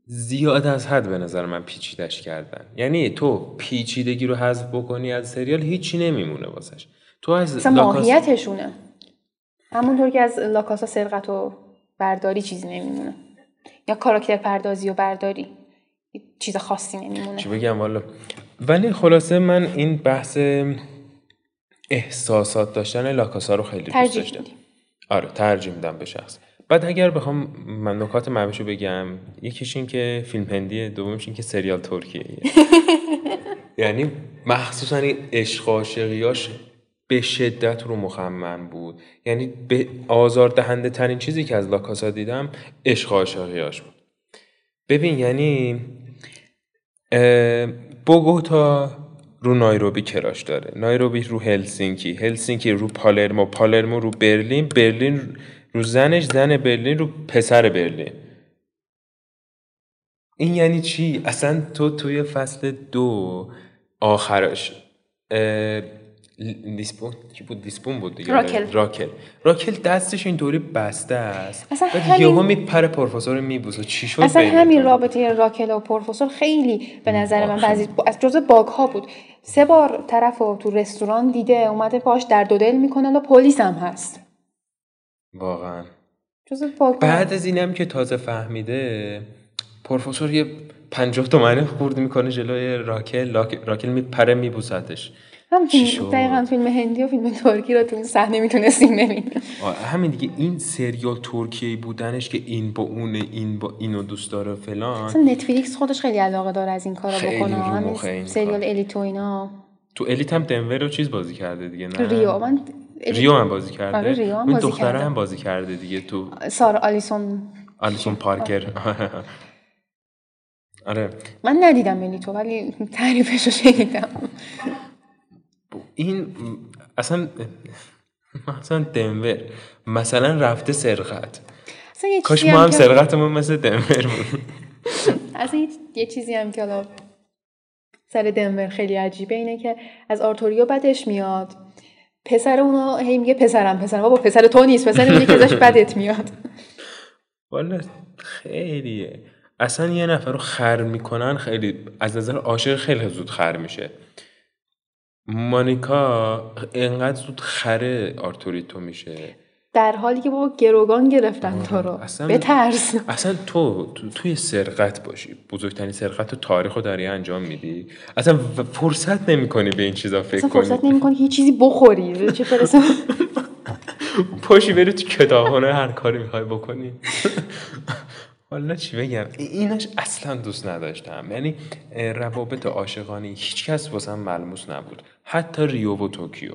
A: زیاد از حد به نظر من پیچیدش کردن. یعنی تو پیچیدگی رو حذف بکنی از سریال هیچی نمیمونه واسش. تو از
B: مثلا
A: لاکاس-
B: ماهیتشونه. همونطور که از لاکاسا سرقت و برداری چیزی نمیمونه. یا کاراکتر پردازی و برداری. چیز خاصی نمیمونه.
A: چی بگم والا؟ ولی خلاصه من این بحث احساسات داشتن لاکاسا رو خیلی دوست داشتم. آره ترجیح میدم به شخص. بعد اگر بخوام من نکات منفیشو بگم یکیش این که فیلم هندیه دومش این که سریال ترکیه. یعنی مخصوصا این عشق عاشقیاش به شدت رو مخم من بود. یعنی به آزار دهنده ترین چیزی که از لاکاسا دیدم عشق عاشقیاش بود. ببین یعنی بوگوتا رو نایروبی کراش داره. نایروبی رو هلسینکی هلسینکی رو پالرمو پالرمو رو برلین برلین رو زنش زن برلین رو پسر برلین. این یعنی چی؟ اصلا تو توی فصل دو آخرش لیسبون کی بود؟ لیسبون بود دیگه.
B: راکل.
A: راکل. راکل دستش اینطوری بسته است.
B: اصلا
A: بعد یهو میپره پروفسور میبوسه. چی شد
B: اصلا؟ همین رابطه راکل و پروفسور خیلی به نظر من بعضی از جزء باگ ها بود. سه بار طرف رو تو رستوران دیده اومده باش در دو دل می‌کنن و پلیس هم هست.
A: واقعا.
B: جزء باگ.
A: بعد از اینم که تازه فهمیده پروفسور یه پنجاه تومنه خورد می‌کنه جلوی راکل. راک- راکل میپره میبوستش
B: هم؟ دقیقا فیلم هندی و فیلم ترکی رو تو این صحنه می‌تونستیم ببینیم.
A: همین دیگه این سریال ترکیه بودنش که این با اونه این با اینو دوست داره فلان.
B: اصلا نتفلیکس خودش خیلی علاقه داره از این کارا بکنه. همین سریال و اینا.
A: تو الیت هم دنور رو چیز بازی کرده دیگه نه؟
B: ریو من
A: ریو هم بازی کرده.
B: آره، ریو هم بازی
A: دختره
B: کرده.
A: هم بازی کرده دیگه تو.
B: سارا آلیسون.
A: آلیسون پارکر. آره.
B: من ندیدم الیتو ولی تعریفش رو شنیدم.
A: این اصلا مثلا دنور مثلا رفته سرقت. کاش ما هم سرقتمون مثل دنور بود.
B: اصلا یه- چیزی هم که حالا سر دنور خیلی عجیبه اینه که از آرتوریو بدش میاد. پسر اونو هی میگه پسرم پسرم. بابا پسر تو نیست. پسر میگه که ازش بدت میاد.
A: والا خیلیه. اصلا یه نفر رو خر می‌کنن خیلی از نظر عاشق خیلی زود خر میشه. مانیکا انقدر زود خره آرتوریتو میشه.
B: در حالی که بابا گروگان گرفتن تو رو.
A: اصلا-
B: بترس.
A: اصلا تو, تو توی سرقت باشی. بزرگترین سرقت تاریخ رو داری انجام میدی. اصلا فرصت نمی کنی به این چیزا فکر
B: اصلا
A: کنی.
B: فرصت نمی‌کنی که یه چیزی بخوری. چه برسه
A: پاشی بری تو کتابخانه هر کاری می‌خوای بکنی. حالا چی بگم؟ اینش اصلا دوست نداشتم. یعنی روابط عاشقانه هیچ کس واسم ملموس نبود. حتی ریو و توکیو.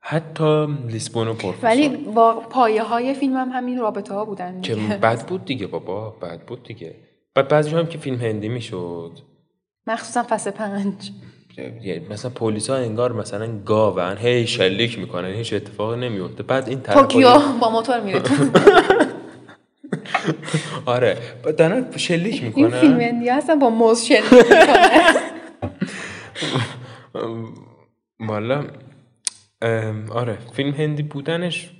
A: حتی لیسبون و پروفسور
B: ولی با پایه های فیلم هم همین رابطه ها بودن
A: که. بد بود دیگه بابا. بد بود دیگه. بعد بعضی هم که فیلم هندی می‌شد.
B: مخصوصا فصل پنج.
A: مثلا پلیس ها انگار مثلا گاون هی شلیک می‌کنن هیچ اتفاقی نمیفته بعد این طرف
B: توکیو با موتور میره.
A: آره. دارن شلیک
B: این
A: می‌کنن.
B: فیلم هندی هستن با موز شلیک می‌کنن.
A: والا ام، آره. فیلم هندی بودنش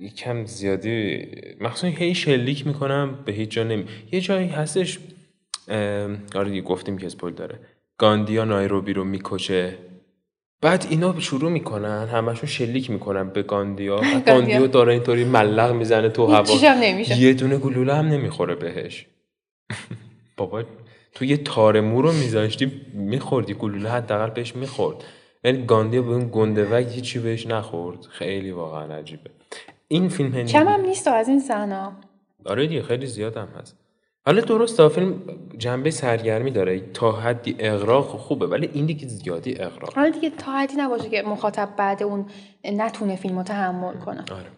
A: یکم زیادی مخصوصا هی شلیک می‌کنم به هیچ جا نمی یه جایی هستش آره دیگه گفتیم که اسپویل داره. گاندیا نایروبی رو می‌کشه. بعد اینا شروع می‌کنن همشون شلیک می‌کنن به گاندیا. گاندیا. داره اینطوری ملق می‌زنه تو هوا. یه دونه گلوله هم نمی‌خوره بهش. بابا تو یه تار مو رو میذاشتی میخوردی. گلوله حداقل بهش می‌خورد. یعنی گاندیا به اون گندوک هیچی بهش نخورد. خیلی واقعا عجیبه. این فیلم هندی
B: کم هم نیست از این صحنه.
A: آره دیگه خیلی زیاد هم هست. حالا درست فیلم جنبه سرگرمی داره. تا حدی اغراق خوبه ولی این دیگه زیادی اغراق.
B: حالا دیگه تا حدی نباشه که مخاطب بعد اون نتونه فیلم رو تحمل کنه.
A: آره.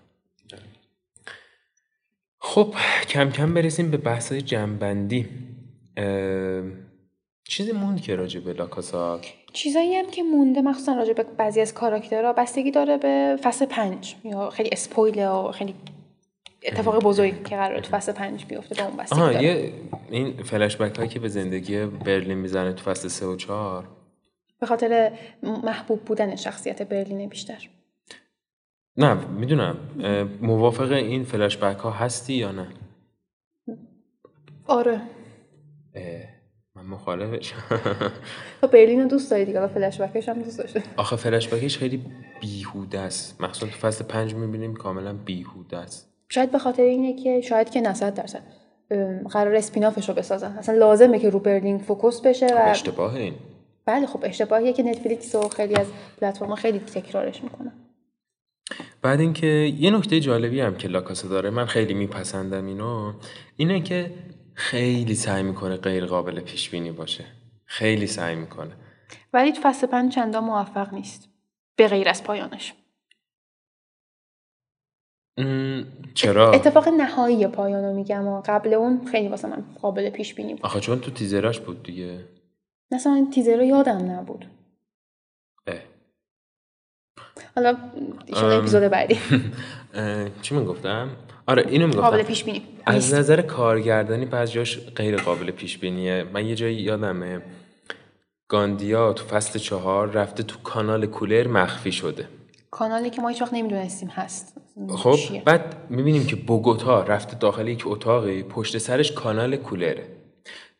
A: خب کم کم برسیم به بحث جنبندی. چیزی موند که راجع به لاکاسا
B: چیزایی هم که مونده مخصوصا راجع به بعضی از کاراکترها بستگی داره به فصل پنج. یا خیلی اسپویل و خیلی اتفاق بزرگی که قراره تو فصل پنج بیفته به اون بستگی
A: آها یه این فلش بک هایی که به زندگی برلین می‌زنه تو فصل سه و چهار.
B: به خاطر محبوب بودن شخصیت برلین بیشتر.
A: نه می‌دونم. موافق این فلش بک ها هستی یا نه؟
B: آره.
A: من مخالفش.
B: تو برلین رو دوست داری دیگه حالا فلش بکش هم دوست داشته.
A: آخه فلش بکش خیلی بیهوده است. مخصوصا تو فصل پنج می‌بینیم کاملا بیهوده است.
B: شاید به خاطر اینه که شاید که نه صد درصد. قرار اسپینافش رو بسازن. اصلا لازمه که رو برلین فوکوس بشه و
A: اشتباه این.
B: بله خب اشتباهیه که نتفلیکس و خیلی از پلتفرم‌ها خیلی تکرارش می‌کنن.
A: بعد اینکه یه نکته جالبی هم که لاکاسا داره من خیلی میپسندم اینو اینه که خیلی سعی می‌کنه غیر قابل پیش بینی باشه. خیلی سعی می‌کنه.
B: ولی فصل پنج چندان موفق نیست. به غیر از پایانش.
A: چرا؟
B: اتفاق نهایی پایانو میگم و قبل اون خیلی واسه من قابل پیش بینی بود.
A: آخه چون تو تیزراش بود دیگه.
B: مثلا این تیزر رو یادم نبود.
A: اه.
B: حالا ایشالا اپیزود بعدی.
A: چی من گفتم؟ آره اینو می‌گفتم.
B: قابل پیش بینی.
A: از نظر کارگردانی بعضی جاش غیر قابل پیش بینیه. من یه جایی یادمه. گاندیا تو فصل چهار رفته تو کانال کولر مخفی شده.
B: کانالی که ما هیچ وقت نمی‌دونستیم هست.
A: خب
B: چیه؟
A: بعد می‌بینیم که بوگوتا رفته داخل یک اتاقی پشت سرش کانال کولره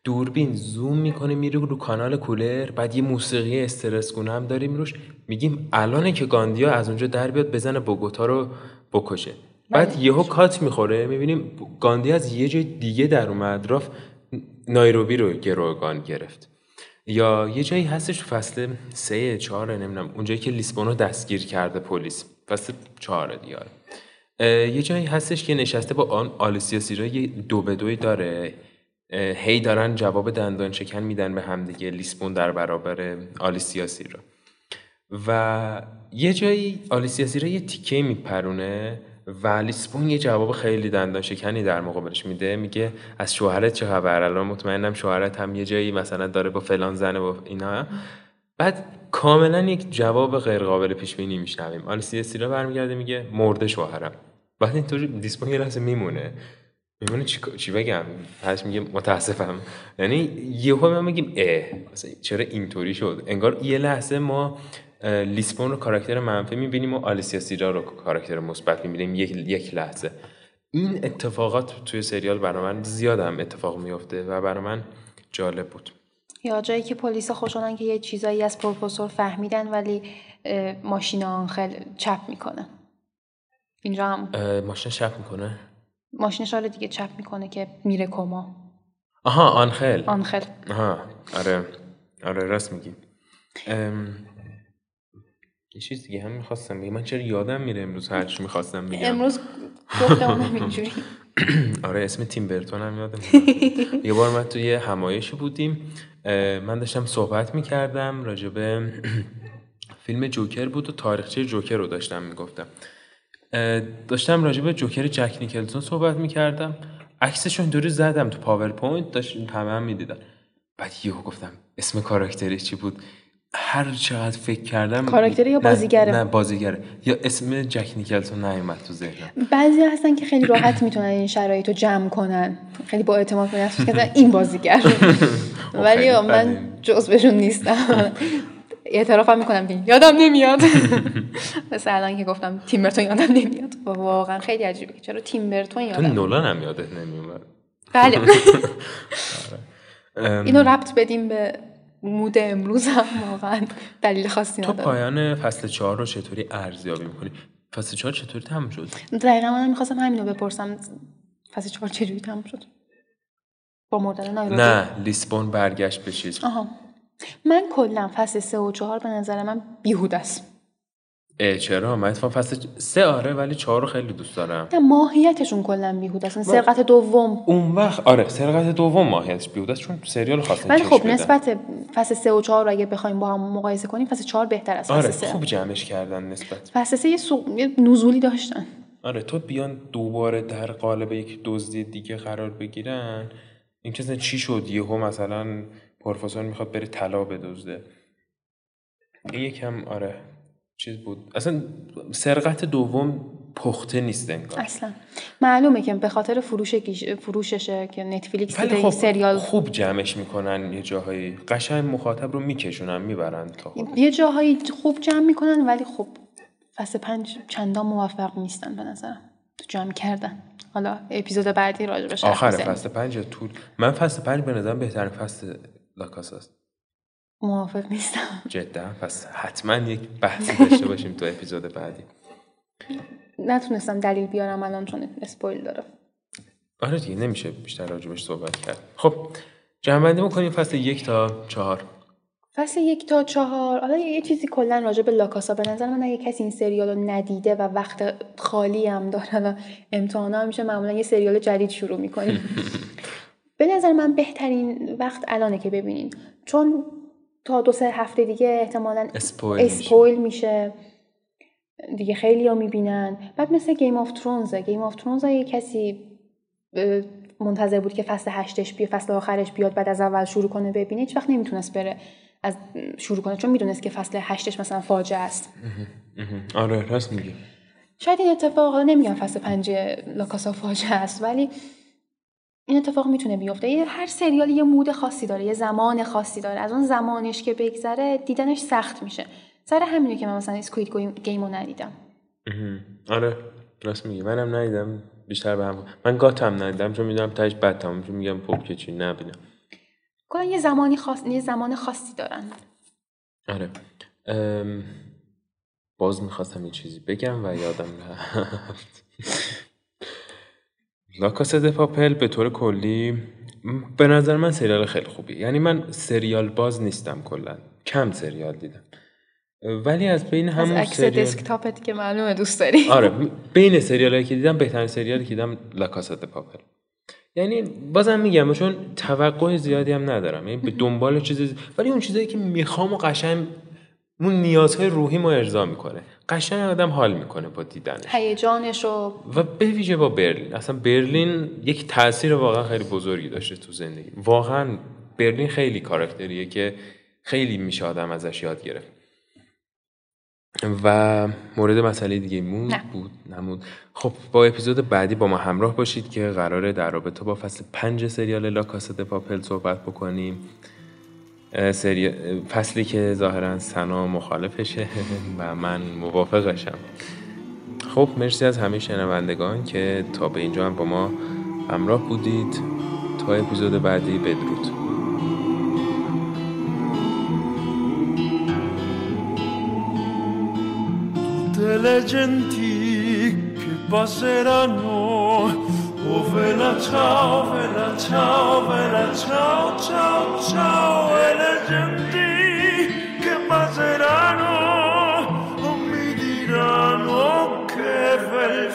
A: دوربین زوم می‌کنه میره رو کانال کولر بعد یه موسیقی استرس گونه هم داریم روش. میگیم الانه که گاندیا از اونجا در بیاد بزنه بوگوتا رو بکشه. بعد یهو کات می‌خوره می‌بینیم گاندی از یه جای دیگه در اومد رفت نایروبی رو گروگان گرفت. یا یه جایی هستش تو فصل سه چهاره نمی‌دونم. اونجایی که لیسبون رو دستگیر کرده پلیس. فصل آره. اه، یه جایی هستش که نشسته با آن آلیسیا سیرا یه دو به دوی داره. هی دارن جواب دندان شکن میدن به همدیگه لیسبون در برابر آلیسیا سیرا و یه جایی آلیسیا سیرا یه تیکه میپرونه. و لیسبون یه جواب خیلی دندان شکنی در مقابلش میده. میگه از شوهرت چه خبر؟ الان مطمئنم شوهرت هم یه جایی مثلا داره با فلان زنه با اینا. بعد کاملا یک جواب غیر قابل پیش بینی میشنویم. آلیسیا سیرا برمیگرده میگه مرده شوهرم. بعد اینطوری لیسبون یه لحظه میمونه. میمونه چی, چی بگم؟ بعدش میگه متاسفم. یعنی یهو ما میگیم اه چرا اینطوری شد؟ انگار یه لحظه ما لیسبون رو کاراکتر منفی می‌بینیم و آلیسیا سیرا رو کاراکتر مثبت می‌بینیم یک یک لحظه. این اتفاقات توی سریال برای من زیاد هم اتفاق میفته و برای من جالب بود.
B: یا جایی که پلیس خوشونن که یه چیزایی از پروفسور فهمیدن ولی ماشین آنخل چپ می‌کنه. اینجا هم
A: ماشین شب می‌کنه؟
B: ماشینش حالا دیگه چپ می‌کنه که میره کما.
A: آها آنخل
B: آنخل
A: آها آره. آره راست میگی. ام... یه چیز دیگه هم می‌خواستم بگم. من چرا یادم میره امروز هر چی می‌خواستم بگم.
B: امروز گفتمونم اینجوری
A: آره اسم تیم برتون هم یادم. یه بار من توی یه همایشی بودیم من داشتم صحبت می‌کردم راجع به فیلم جوکر بود و تاریخچه جوکر رو داشتم می‌گفتم. داشتم راجع به جوکر جک نیکلسون صحبت می‌کردم. عکسش اینطوری زدم تو پاورپوینت داشت همه هم می‌دیدن. بعد یهو گفتم اسم کاراکتری چی بود؟ هر چقدر فکر کردم
B: کاراکتری یا بازیگره؟
A: نه بازیگره. یا اسم جک نیکلسون نیومد تو ذهنم.
B: بعضی هستن که خیلی راحت می‌تونن این شرایط رو جمع کنن. خیلی با اعتماد به نفس که این بازیگر. ولی من. جزبشون نیستم. اعترافم می‌کنم که یادم نمیاد. مثل الان که گفتم تیمبرتون یادم نمیاد. و واقعا خیلی عجیبه. چرا تیمبرتون
A: تو
B: یادم
A: نولان هم یادت نمیومد
B: بله.
A: ام،
B: اینو ربط بدیم به مود امروز هم واقعا دلیل خاصی
A: تو
B: نداره.
A: پایان فصل چهار رو چطوری ارزیابی می‌کنی؟ فصل چهار چطوری تموم شد؟
B: دقیقا من می‌خواستم همینو بپرسم. فصل چهار چجوری تموم شد؟ با مردن نایروبی؟
A: نه لیسبون برگشت به چیز.
B: آها. من کلا فصل سه و چهار به نظر من بیهوده است.
A: چرا؟ من اتفاقا فصل سه آره ولی چهار رو خیلی دوست دارم.
B: نه ماهیتشون کلا بیهوده است. سرقت دوم.
A: اون وقت آره سرقت دوم ماهیتش بیهوده است چون سریال خواستن
B: ولی خب. نسبت فصل سه و چهار رو اگه بخوایم با هم مقایسه کنیم فصل چهار بهتر فصل
A: آره خوب جمعش کردن نسبت.
B: فصل سه یه, سو... یه نزولی داشتن.
A: آره تو بیان دوباره در قالب یک دزدی دیگه قرار بگیرن این که اصلا چی شد؟ یهو مثلا پروفسور می‌خواد بره طلا بدزده. یکم آره. چیز بود. اصلا سرقت دوم پخته نیست انگار.
B: اصلا. معلومه که به خاطر فروش گیش- فروششه که نتفلیکس
A: ولی خب
B: سریال
A: خوب جمعش می‌کنن یه جاهایی. قشنگ مخاطب رو میکشونن می‌برن تا خود
B: یه جاهایی خوب جمع می‌کنن ولی خب فصل پنج چندان موفق نیستن به نظرم. تو جمع کردن. حالا اپیزود بعدی راجبش حرف
A: آخر. فصل پنج طول من فصل پنج به نظرم بهترین فصل لاکاساست
B: موافق نیستم.
A: جدا. پس حتما یک بحثی داشته باشیم تو اپیزود بعدی.
B: نتونستم دلیل بیارم الان چون اسپویل داره.
A: آره دیگه نمیشه بیشتر راجبش صحبت کرد. خب جمعبندی می‌کنیم فصل یک تا چهار.
B: فصل یک تا چهار. حالا یه چیزی کلا راجع به لاکاسا به نظر من اگه کسی این سریال رو ندیده و وقت خالی هم داره و امتحانا هم میشه معمولا یه سریال جدید شروع می‌کنیم. به نظر من بهترین وقت الانه که ببینین. چون تا دو سه هفته دیگه احتمالا
A: spoil میشه.
B: spoil میشه. دیگه خیلی ها می‌بینن. بعد مثل Game of Thrones ه Game of Thrones اگه کسی منتظر بود که فصل هشتش بیاد فصل آخرش بیاد بعد از اول شروع کنه ببینه. هیچ وقت نمی‌تونست بره از شروع کنه چون می‌دونست که فصل هشتش مثلا فاجعه است.
A: آره راست میگی.
B: شاید این اتفاق نمیگم فصل پنج لاکاسا فاجعه است ولی این اتفاق می‌تونه بیفته. هر سریال یه مود خاصی داره یه زمان خاصی داره. از اون زمانش که بگذره دیدنش سخت میشه. سر همینه که من مثلا اسکوید گیمو ندیدم.
A: آره راست میگی. منم ندیدم بیشتر به هم من گاتم ندیدم چون می‌دونم تاش بد تمام چون میگم پوپ که چی نبینم.
B: کلا یه زمانی خاص یه زمان خاصی دارن.
A: آره. ام... باز می‌خواستم یه چیزی بگم و یادم رفت. لاکاس پاپل به طور کلی به نظر من سریال خیلی خوبیه یعنی من سریال باز نیستم کلا. کم سریال دیدم. ولی از بین همون
B: از سریال... دسکتاپت که معلومه دوست داری.
A: آره بین سریال که دیدم بهترین سریالی که دیدم لاکاسا پاپل یعنی بازم میگم چون توقع زیادی هم ندارم. یعنی به دنبال چیزی ولی اون چیزایی که می‌خوام و قشنگ اون نیازهای روحی ما ارضا می‌کنه. قشنگ آدم حال می‌کنه با دیدنش.
B: هیجانش
A: و و به ویژه با برلین. اصلا برلین یک تاثیر واقعا خیلی بزرگی داشته تو زندگی. واقعا برلین خیلی کاراکتریه که خیلی میشه آدم ازش یاد گرفت. و مورد مسئله دیگه مون بود نمود. خب با اپیزود بعدی با ما همراه باشید که قراره در رابطه با فصل پنج سریال لا کاست پاپل صحبت بکنیم. سری... فصلی که ظاهرا سنا مخالفشه و من موافقشم خب مرسی از همه شنوندگان که تا به اینجا هم با ما همراه بودید تا اپیزود بعدی بدرود
G: le genti che passeranno. Vela ciao, vela ciao, vela ciao, ciao, ciao, e le genti che passeranno mi diranno che bel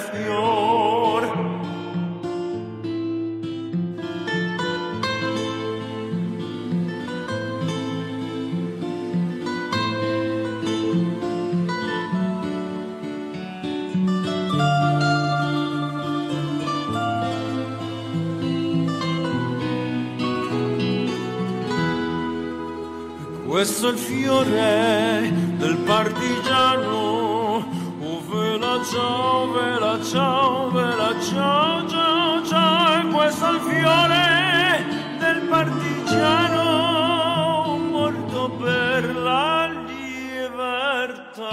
G: Questo è il fiore del partigiano. Oh, vela ciao, vela ciao, vela ciao, ciao, ciao. E questo è il fiore del partigiano morto per la libertà.